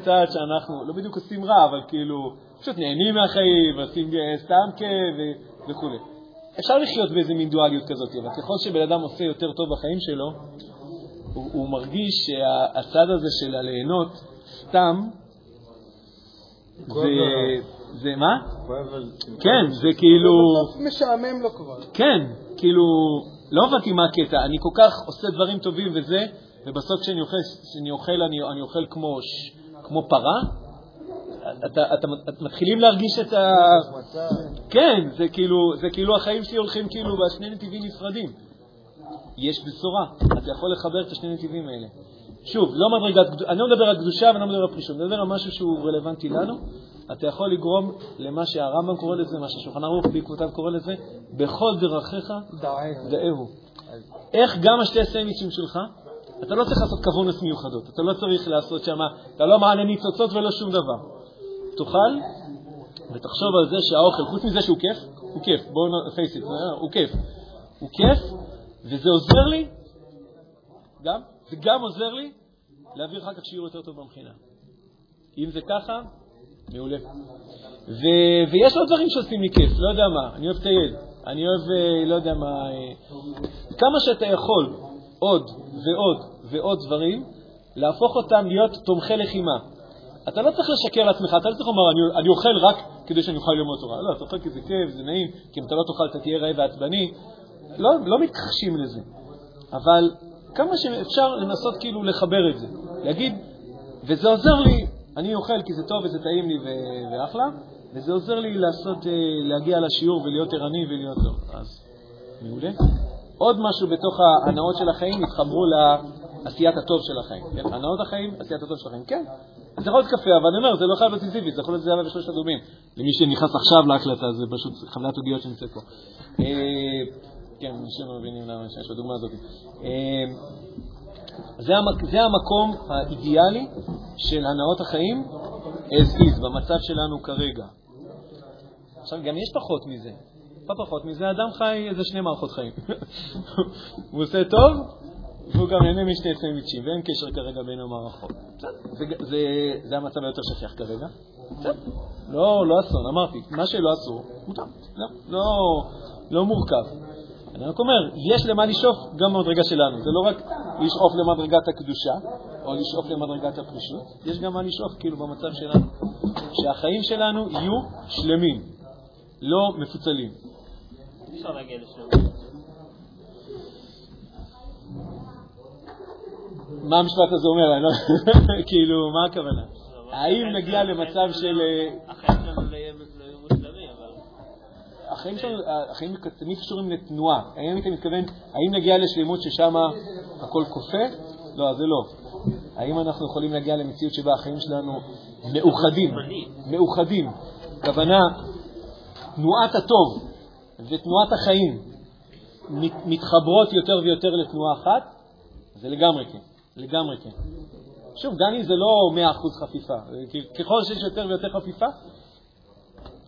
צעד שאנחנו לא בדיוק עושים רע, אבל כאילו פשוט נהנים מהחיים, עושים סתם כיף וכו'. אפשר לחיות באיזה מין דואליות כזאת, אבל ככל שבן אדם עושה יותר טוב בחיים שלו, הוא, הוא מרגיש שהצד הזה של הליהנות סתם, זה, זה מה? כן, זה כאילו... בסוף משעמם לו כבר. כן, כאילו, לא הבנתי מה הקטע, אני כל כך עושה דברים טובים וזה, ובסוף כשאני אוכל, כשאני אוכל אני, אני אוכל כמו, כמו פרה? אתה, אתה, אתה מתחילים להרגיש את ה... כן, זה כאילו, זה כאילו החיים שלי הולכים כאילו בשני נתיבים נפרדים. יש בשורה. אתה יכול לחבר את השני נתיבים האלה. שוב, לא מדרגת, אני לא מדבר על קדושה ואני לא מדבר על פרישות, אני מדבר על משהו שהוא רלוונטי לנו. אתה יכול לגרום למה שהרמב"ם קורא לזה, מה שהשולחן ערוך בעקבותיו קורא לזה, בכל דרכיך דאהו. איך גם השתי הסנדוויצ'ים שלך, אתה לא צריך לעשות כוונס מיוחדות, אתה לא צריך לעשות שם, אתה לא מענה ניצוצות ולא שום דבר. תאכל ותחשוב על זה שהאוכל, חוץ מזה שהוא כיף, הוא כיף, בואו נפייס את זה, הוא כיף. הוא כיף, וזה עוזר לי, גם, זה גם עוזר לי להעביר אחר כך שיעור יותר טוב במכינה. אם זה ככה, מעולה. ו- ויש עוד דברים שעושים לי כיף, לא יודע מה, אני אוהב לטייל, אני אוהב, אה, לא יודע מה, אה, כמה שאתה יכול עוד ועוד ועוד דברים, להפוך אותם להיות תומכי לחימה. אתה לא צריך לשקר לעצמך, אתה לא צריך לומר, אני, אני אוכל רק כדי שאני אוכל ללמוד תורה. לא, אתה אוכל כי זה כיף, זה נעים, כי אם אתה לא תאכל אתה תהיה רעב ועצבני. לא, לא מתכחשים לזה. אבל כמה שאפשר לנסות כאילו לחבר את זה. להגיד, וזה עוזר לי, אני אוכל כי זה טוב וזה טעים לי ו- ואחלה, וזה עוזר לי לעשות, אה, להגיע לשיעור ולהיות ערני ולהיות טוב. אז מעולה. עוד משהו בתוך ההנאות של החיים, התחברו לעשיית הטוב של החיים. כן? הנאות החיים, עשיית הטוב של החיים. כן, זה יכול להיות קפה, אבל אני אומר, זה לא חייב להיות סיזיפית, זה יכול להיות זהבה ושלושת אדומים. למי שנכנס עכשיו להקלטה, זה פשוט חבילת עוגיות שנמצאת פה. אה, כן, אנשים מבינים למה יש בדוגמה הזאת. אה, זה, המק, זה המקום האידיאלי של הנאות החיים as is, במצב שלנו כרגע. עכשיו, גם יש פחות מזה. לא פחות מזה, אדם חי איזה שני מערכות חיים. הוא עושה טוב, והוא גם נהנה משני סנדוויצ'ים, ואין קשר כרגע בין המערכות. זה, זה, זה המצב היותר שכיח כרגע. לא, לא אסון, אמרתי, מה שלא אסור, מותר. לא, לא, לא מורכב. אני רק אומר, יש למה לשאוף גם במדרגה שלנו. זה לא רק לשאוף למדרגת הקדושה, או לשאוף למדרגת הפרישות, יש גם מה לשאוף כאילו במצב שלנו. שהחיים שלנו יהיו שלמים, לא מפוצלים. אפשר להגיע לשלום. מה המשפט הזה אומר? אני לא... כאילו, מה הכוונה? האם נגיע למצב של... אה, החיים שלנו לא יהיו לא יהיו מושלמים, אבל... החיים שלנו, החיים תמיד קשורים לתנועה. האם אתה מתכוון, האם נגיע לשלמות ששם הכל קופא? לא, זה לא. האם אנחנו יכולים להגיע למציאות שבה החיים שלנו מאוחדים? מאוחדים. הכוונה, תנועת הטוב ותנועת החיים מת- מתחברות יותר ויותר לתנועה אחת? זה לגמרי כן. לגמרי כן. שוב, גם אם זה לא 100% חפיפה, כי ככל שיש יותר ויותר חפיפה,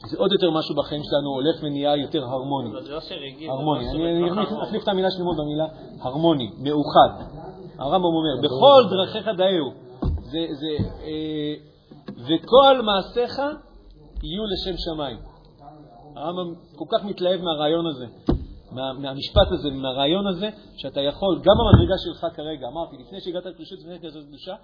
זה עוד יותר משהו בחיים שלנו הולך ונהיה יותר הרמוני. אבל זה לא הרמוני. אני אחליף-. אחליף את המילה שלמות במילה הרמוני, מאוחד. הרמב"ם אומר, בכל דרכיך דאהו. אה, וכל מעשיך יהיו לשם שמיים. הרמב"ם כל כך מתלהב מהרעיון הזה, מה, מהמשפט הזה, מהרעיון הזה, שאתה יכול, גם במדרגה שלך כרגע, אמרתי, לפני שהגעת לפרישות, לפני שהגעת לקדושה,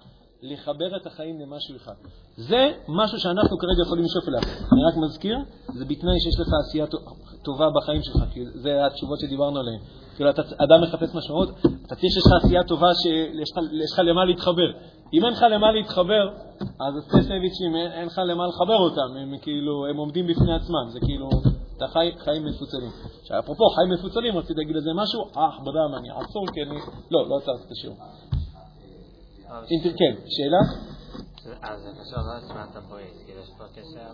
לחבר את החיים למשהו אחד. זה משהו שאנחנו כרגע יכולים לשאוף אליו. אני רק מזכיר, זה בתנאי שיש לך עשייה טו- טובה בחיים שלך, כי זה התשובות שדיברנו עליהן. כאילו, אתה, אדם מחפש משמעות, אתה צריך שיש לך עשייה טובה, שיש לך, למה להתחבר. אם אין לך למה להתחבר, אז השתי סנדוויצ'ים, אין אין לך למה לחבר אותם, הם כאילו, הם עומדים בפני עצמם, זה כאילו, אתה חי חיים מפוצלים. עכשיו, אפרופו חיים מפוצלים, רציתי להגיד לזה משהו, אה, בדם, אני עצור, כי אני... לא, לא עצרתי את השיעור. אם כן, שאלה? אז זה קשור לא לצמאת הברית, כאילו יש פה קשר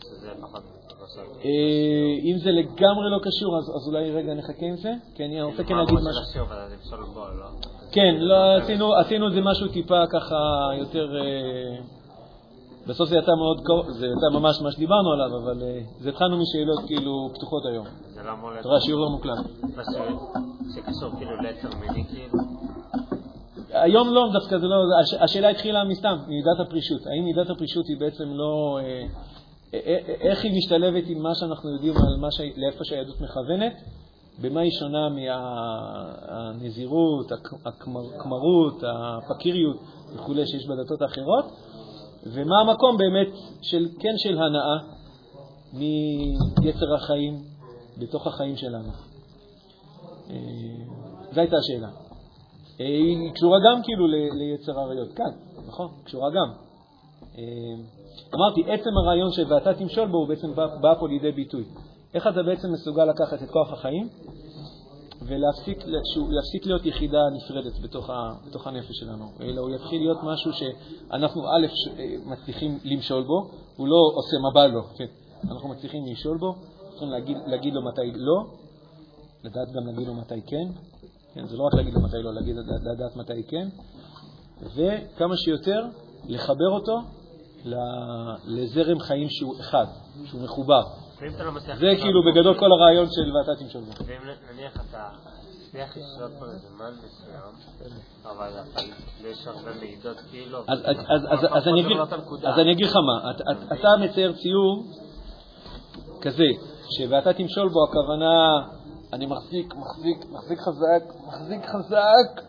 שזה פחות בסוף. אה, אם זה לגמרי לא קשור, אז אולי רגע נחכה עם זה, כי אני רוצה כן להגיד משהו. זה לפסול בו, לא? כן, לא, עשינו, את זה משהו טיפה ככה יותר... אה, בסוף זה יצא מאוד קרוב, זה יצא ממש מה שדיברנו עליו, אבל אה, זה התחלנו משאלות כאילו פתוחות היום. זה לא אמור להיות... אתה רואה, השיעור לא מוקלט. משהו שקשור כאילו ליצר מיני, כאילו? היום לא, דווקא זה לא, הש, השאלה התחילה מסתם, מידת הפרישות. האם מידת הפרישות היא בעצם לא... אה, אה, אה, איך היא משתלבת עם מה שאנחנו יודעים על מה. לאיפה שהיהדות מכוונת? במה היא שונה מהנזירות, הכמרות, הפקיריות וכולי שיש בדתות האחרות? ומה המקום באמת של, כן של הנאה מיצר החיים בתוך החיים שלנו? זו הייתה השאלה. אה, היא קשורה גם כאילו ליצר עריות, כן, נכון, קשורה גם. אה, אמרתי, עצם הרעיון של ואתה תמשול בו, הוא בעצם בא, בא פה לידי ביטוי. איך אתה בעצם מסוגל לקחת את כוח החיים ולהפסיק להיות יחידה נפרדת בתוך, ה, בתוך הנפש שלנו, אלא הוא יתחיל להיות משהו שאנחנו א', אה, מצליחים למשול בו, הוא לא עושה מה בא לו, כן, אנחנו מצליחים למשול בו, צריכים להגיד, להגיד לו מתי לא, לדעת גם להגיד לו מתי כן, כן, זה לא רק להגיד לו מתי לא, להגיד, לדעת, מתי כן, וכמה שיותר לחבר אותו לזרם חיים שהוא אחד, שהוא מחובר. לא. זה כאילו בגדול כל הרעיון של ואתה תמשול בו. ואם נניח אתה מצליח לשלוט בו לזמן מסוים, אבל אתה- יש הרבה מעידות כאילו... אז, אני אגיד, לך מה, את, אתה מצייר ציור כזה, ש"ואתה תמשול בו" הכוונה, אני מחזיק, מחזיק, מחזיק חזק, מחזיק חזק,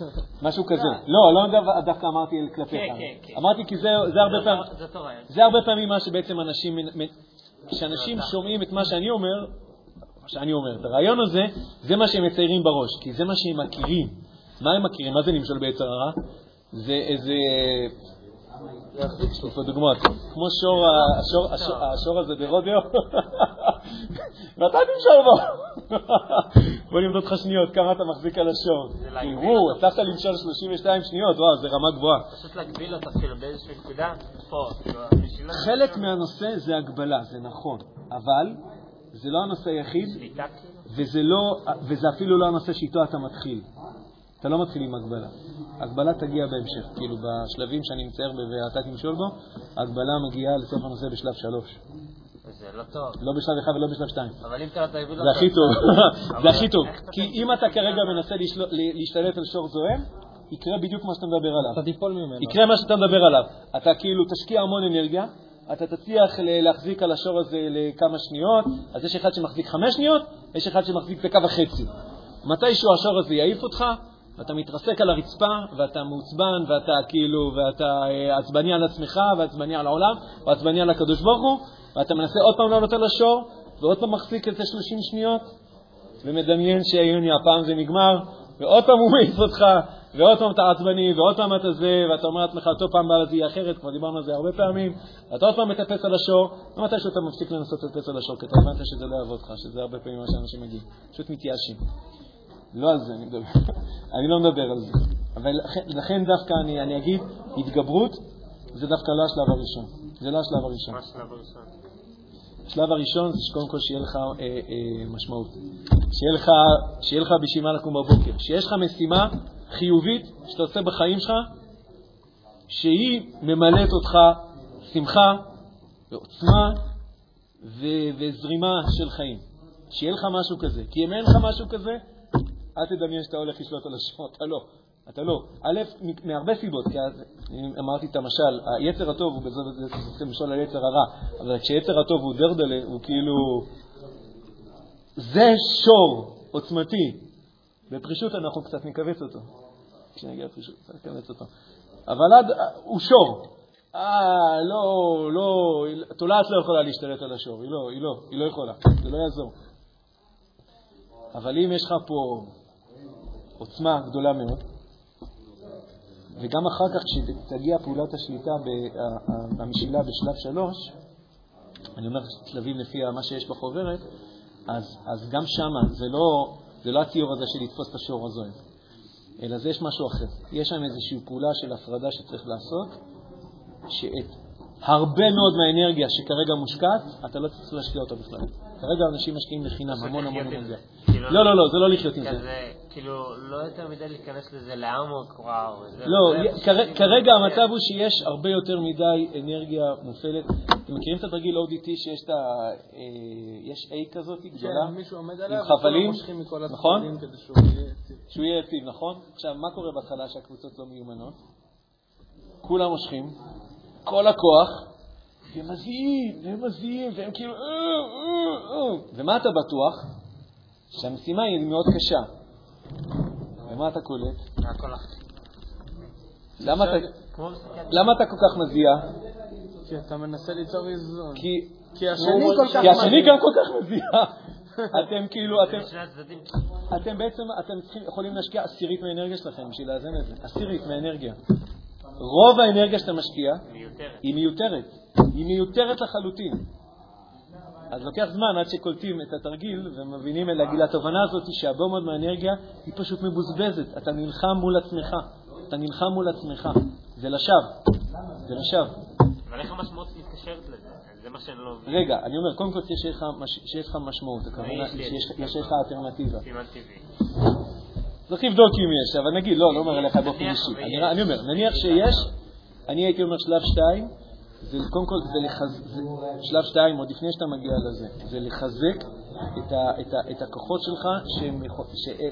משהו כזה. לא, לא דו- דווקא אמרתי כלפיך. כן, כן, כן. אמרתי כי זה הרבה פעמים... זה הרבה פעמים מה שבעצם אנשים, כשאנשים שומעים את מה שאני אומר, מה שאני אומר, את הרעיון הזה, זה מה שהם מציירים בראש, כי זה מה שהם מכירים. מה הם מכירים? מה זה למשול ביצר הרע? זה איזה... פה דוגמאות, כמו שור, ה- השור, הזה ברודאו, ואתה תמשול בו. בוא נמדוד לך שניות, כמה אתה מחזיק על השור. וואו, הצלחת למשול 32 שניות, וואו, זה רמה גבוהה. פשוט להגביל אותו כאילו באיזושהי נקודה, כאילו, בשביל חלק מהנושא זה הגבלה, זה נכון, אבל זה לא הנושא היחיד, כאילו. לא, וזה אפילו לא הנושא שאיתו אתה מתחיל. אתה לא מתחיל עם הגבלה. הגבלה תגיע בהמשך, כאילו בשלבים שאני מצייר ב"ואתה תמשול בו", הגבלה מגיעה לסוף הנושא בשלב שלוש. זה לא טוב. לא בשלב אחד ולא בשלב שתיים. אבל אם אתה לא תגביל אותו... זה הכי טוב, זה הכי טוב. כי אם אתה כרגע מנסה להשתלט על שור זועם, יקרה בדיוק מה שאתה מדבר עליו. אתה תיפול ממנו. יקרה מה שאתה מדבר עליו. אתה כאילו תשקיע המון אנרגיה, אתה תצליח ל- להחזיק על השור הזה לכמה שניות, אז יש אחד שמחזיק חמש שניות, יש אחד שמחזיק דקה וחצי. מתישהו השור הזה יעיף אותך, ואתה מתרסק על הרצפה, ואתה מעוצבן, ואתה כאילו, ואתה אה, עצבני על עצמך, ועצבני על העולם, או עצבני על הקדוש ברוך הוא, ואתה מנסה עוד פעם לעלות על השור, ועוד פעם מחזיק את זה 30 שניות, ומדמיין שהנה, הפעם זה נגמר, ועוד פעם הוא מעיף אותך, ועוד פעם אתה עצבני, ועוד פעם אתה זה, ואתה אומר לעצמך, טוב, פעם הבאה זה יהיה אחרת, כבר דיברנו על זה הרבה פעמים, ואתה עוד פעם מטפס על השור, ומתי שאתה מפסיק לנסות לטפס על השור, כי אתה הבנת שזה לא יעבוד לך, שזה הרבה פעמים מה שאנשים מגיעים, פשוט מתייאשים. לא על זה אני מדבר, אני לא מדבר על זה. אבל לכן, לכן דווקא אני, אני אגיד, התגברות זה דווקא לא השלב הראשון. זה לא השלב הראשון. מה השלב הראשון? השלב הראשון זה שקודם כל שיהיה לך אה, אה, משמעות. שיהיה לך, שיהיה לך בשביל מה לקום בבוקר. שיש לך משימה חיובית שאתה עושה בחיים שלך, שהיא ממלאת אותך שמחה ועוצמה ו- וזרימה של חיים. שיהיה לך משהו כזה. כי אם אין לך משהו כזה, אל תדמיין שאתה הולך לשלוט על השם, אתה לא. אתה לא. א', מהרבה סיבות, כי אז, אמרתי את המשל, היצר הטוב הוא בזאת זה צריכים לשאול על יצר הרע, אבל כשיצר הטוב הוא דרדלה, הוא כאילו... זה שור עוצמתי. בפרישות אנחנו קצת נכווץ אותו. כשנגיע לפרישות, קצת נכווץ אותו. אבל עד, הוא שור. אה, לא, לא, תולעת לא יכולה להשתלט על השור, היא לא, היא לא, היא לא יכולה, זה לא יעזור. אבל אם יש לך פה עוצמה גדולה מאוד, וגם אחר כך כשתגיע פעולת השליטה, ב- ה- ה- המשילה בשלב שלוש, אני אומר שלבים לפי מה שיש בחוברת, אז, אז גם שמה זה לא, זה לא הציור הזה של לתפוס את השור הזוהר, אלא זה יש משהו אחר. יש שם איזושהי פעולה של הפרדה שצריך לעשות, שאת הרבה מאוד מהאנרגיה שכרגע מושקעת, אתה לא צריך להשקיע אותה בכלל. כרגע אנשים משקיעים לחינם המון המון אנרגיה. זה. כאילו, לא, לא, לא, זה לא לחיות עם זה. כאילו, לא יותר מדי להיכנס לזה לעמוק, וואו. לא, כרגע המצב הוא שיש הרבה יותר מדי אנרגיה מופעלת. אתם מכירים את התרגיל ODT שיש את ה... אה, יש A כזאת גדולה? כן, מישהו עומד עליה, עם חבלים, מושכים מכל נכון? הצדדים כדי שהוא יהיה יציב. שהוא יהיה יציב, נכון? עכשיו, מה קורה בהתחלה שהקבוצות לא מיומנות? כולם מושכים, כל הכוח, והם מזיעים, והם מזיעים, והם כאילו... "אה, אה, אה". ומה אתה בטוח? שהמשימה היא מאוד קשה. ומה אתה קולט? למה אתה, כל כך מזיע? כי אתה מנסה ליצור איזון. כי... כי השני כל כך כי השני מזיע. גם כל כך מזיע. אתם כאילו, אתם. אתם בעצם, אתם צריכים, יכולים להשקיע עשירית מהאנרגיה שלכם בשביל לאזן את זה. עשירית מהאנרגיה. רוב האנרגיה שאתה משקיע מיותרת. היא מיותרת. היא מיותרת לחלוטין. אז לוקח זמן עד שקולטים את התרגיל ומבינים להגיד לתובנה הזאת שהרבה מאוד מהאנרגיה היא פשוט מבוזבזת. אתה נלחם מול עצמך. אתה נלחם מול עצמך. זה לשווא. זה לשווא. אבל איך המשמעות מתקשרת לזה? זה מה שאני לא מבין. רגע, אני אומר, קודם כל שיש לך משמעות, הכוונה שיש לך אלטרנטיבה. סימן טבעי. צריך לבדוק אם יש, אבל נגיד, לא, לא אומר עליך באופן אישי. אני אומר, נניח שיש, אני הייתי אומר שלב שתיים, זה קודם כל זה לחזק, שלב שתיים, עוד לפני שאתה מגיע לזה, זה לחזק את, ה, את, ה, את הכוחות שלך, שהם, יכול- ש, אה,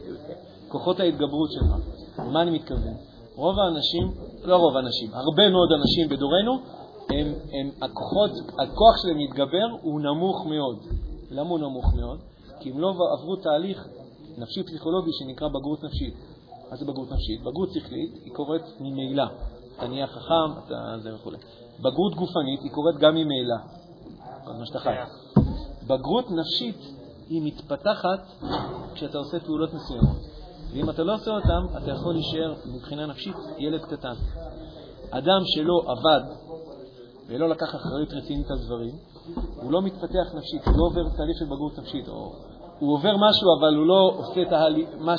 כוחות ההתגברות שלך. למה אני מתכוון? רוב האנשים, לא רוב האנשים, הרבה מאוד אנשים בדורנו, הם, הם הכוחות, הכוח שלהם להתגבר הוא נמוך מאוד. למה הוא נמוך מאוד? כי הם לא עברו תהליך נפשי-פסיכולוגי שנקרא בגרות נפשית. מה זה בגרות נפשית? בגרות שכלית היא קורית ממילא. אתה נהיה חכם, אתה זה וכו'. בגרות גופנית היא קורית גם ממילא. כל מה שאתה חי. בגרות נפשית היא מתפתחת כשאתה עושה פעולות מסוימות. ואם אתה לא עושה אותן, אתה יכול להישאר מבחינה נפשית ילד קטן. אדם שלא עבד ולא לקח אחריות רצינית על דברים, הוא לא מתפתח נפשית, הוא לא עובר תהליך של בגרות נפשית, או הוא עובר משהו אבל הוא לא עושה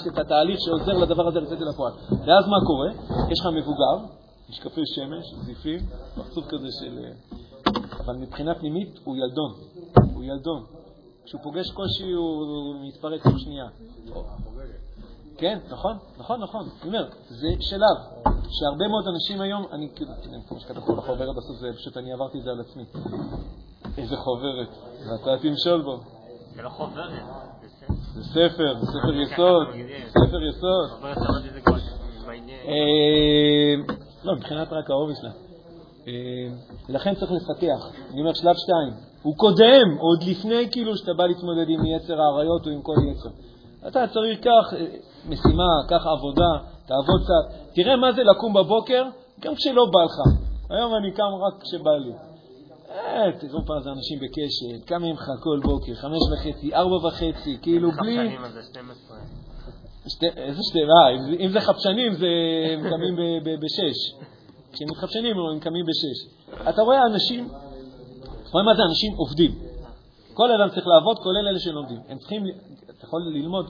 את התהליך שעוזר לדבר הזה לצאת אל הפועל. ואז מה קורה? יש לך מבוגר, משקפי שמש, זיפים, פרצוף כזה של... אה, אבל מבחינה פנימית הוא ילדון, הוא ילדון. כשהוא פוגש קושי הוא מתפרק כל שנייה. כן, נכון, נכון, נכון. אני אומר, זה שלב, שהרבה מאוד אנשים היום, אני כאילו, כמו שכתוב פה בחוברת, בסוף זה פשוט, אני עברתי את זה על עצמי. איזה חוברת, ואתה תמשול בו. זה לא חוברת. זה ספר. זה ספר, יסוד, ספר יסוד. אה, לא, מבחינת רק העובי שלה. אה, ולכן צריך לפתח. אני אומר, שלב שתיים, הוא קודם, עוד לפני כאילו שאתה בא להתמודד עם יצר האריות או עם כל יצר. אתה צריך כך אה, משימה, כך עבודה, תעבוד קצת. תראה מה זה לקום בבוקר, גם כשלא בא לך. היום אני קם רק כשבא לי. אה, תראו פעם זה אנשים בקשת, קמים לך כל בוקר, חמש וחצי, ארבע וחצי, כאילו בלי... חפשנים זה 12. שתי, איזה שתי, אה, אם, זה- חפשנים, זה, הם קמים בשש. כשהם מתחפשנים, הם קמים בשש. אתה רואה אנשים, אתה רואה מה זה אנשים עובדים. כל אדם צריך לעבוד, כולל אלה שלומדים. הם צריכים, אתה יכול ללמוד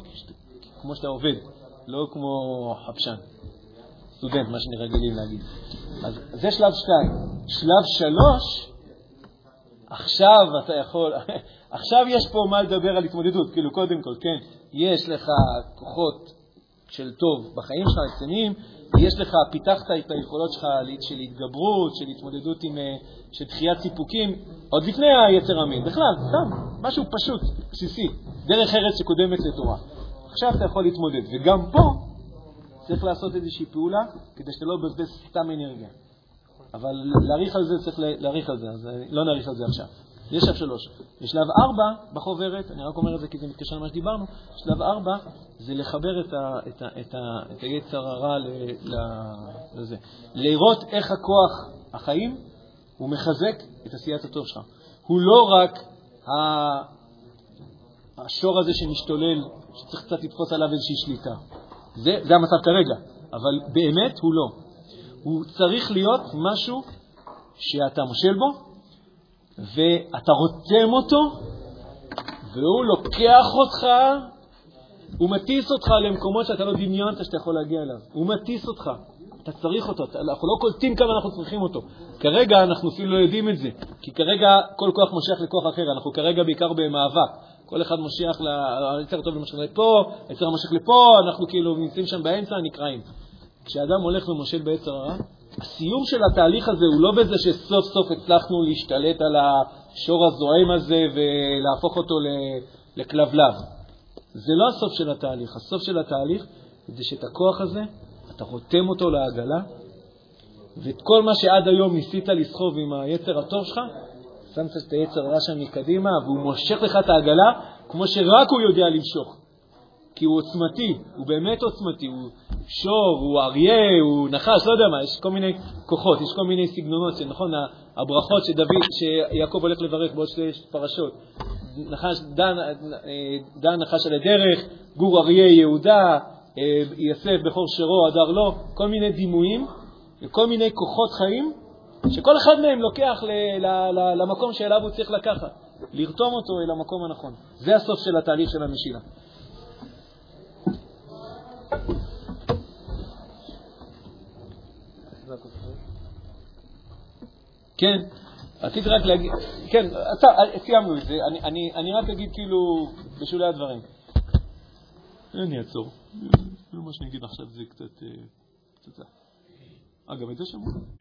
כמו שאתה עובד, לא כמו חפשן. סטודנט, מה שרגילים להגיד. אז זה שלב שתיים. שלב שלוש, עכשיו אתה יכול, עכשיו יש פה מה לדבר על התמודדות, כאילו קודם כל, כן, יש לך כוחות של טוב בחיים שלך, רציניים, יש לך, פיתחת את היכולות שלך של התגברות, של התמודדות עם, אה, של דחיית סיפוקים, עוד לפני היצר המין, בכלל, סתם, משהו פשוט, בסיסי, דרך ארץ שקודמת לתורה. עכשיו אתה יכול להתמודד, וגם פה צריך לעשות איזושהי פעולה כדי שאתה לא מבזבז סתם אנרגיה. אבל להאריך על זה, צריך לה- להאריך על זה, אז אה, לא נאריך על זה עכשיו. יש שלב שלוש. בשלב ארבע בחוברת, אני רק אומר את זה כי זה מתקשר למה שדיברנו, שלב ארבע זה לחבר את, ה, את, ה, את, ה, את היצר הרע לזה. לראות איך הכוח החיים, הוא מחזק את עשיית הטוב שלך. הוא לא רק ה, השור הזה שמשתולל, שצריך קצת לתפוס עליו איזושהי שליטה. זה, זה המצב כרגע, אבל באמת הוא לא. הוא צריך להיות משהו שאתה מושל בו, ואתה רותם אותו, והוא לוקח אותך, הוא מטיס אותך למקומות שאתה לא דמיינת שאתה יכול להגיע אליו. הוא מטיס אותך. אתה צריך אותו, אנחנו לא קולטים כמה אנחנו צריכים אותו. כרגע אנחנו אפילו לא יודעים את זה, כי כרגע כל כוח מושך לכוח אחר, אנחנו כרגע בעיקר במאבק. כל אחד מושך, היצר הטוב מושך לפה, היצר המושך לפה, אנחנו כאילו נמצאים שם באמצע, נקרעים. כשאדם הולך ומושל ביצר הרע, הסיום של התהליך הזה הוא לא בזה שסוף סוף הצלחנו להשתלט על השור הזועם הזה ולהפוך אותו לכלבלב. זה לא הסוף של התהליך. הסוף של התהליך זה שאת הכוח הזה, אתה רותם אותו לעגלה, ואת כל מה שעד היום ניסית לסחוב עם היצר הטוב שלך, שמת את היצר הרע שם מקדימה, והוא מושך לך את העגלה כמו שרק הוא יודע למשוך. כי הוא עוצמתי, הוא באמת עוצמתי, הוא שור, הוא אריה, הוא נחש, לא יודע מה, יש כל מיני כוחות, יש כל מיני סגנונות, שנכון, הברכות שדוד, שיעקב הולך לברך בעוד שתי פרשות. נחש, דן, דן נחש על הדרך, גור אריה יהודה, אה, יסף בכור שרו, הדר לא, כל מיני דימויים וכל מיני כוחות חיים, שכל אחד מהם לוקח ל, ל, ל, למקום שאליו הוא צריך לקחת. לרתום אותו אל המקום הנכון. זה הסוף של התהליך של המשילה. כן, רציתי רק להגיד, כן, אתה, סיימנו את זה, אני, אני, אני רק אגיד כאילו בשולי הדברים. אני אעצור. מה שאני אגיד עכשיו זה קצת... אה. אה, גם את זה שמעו.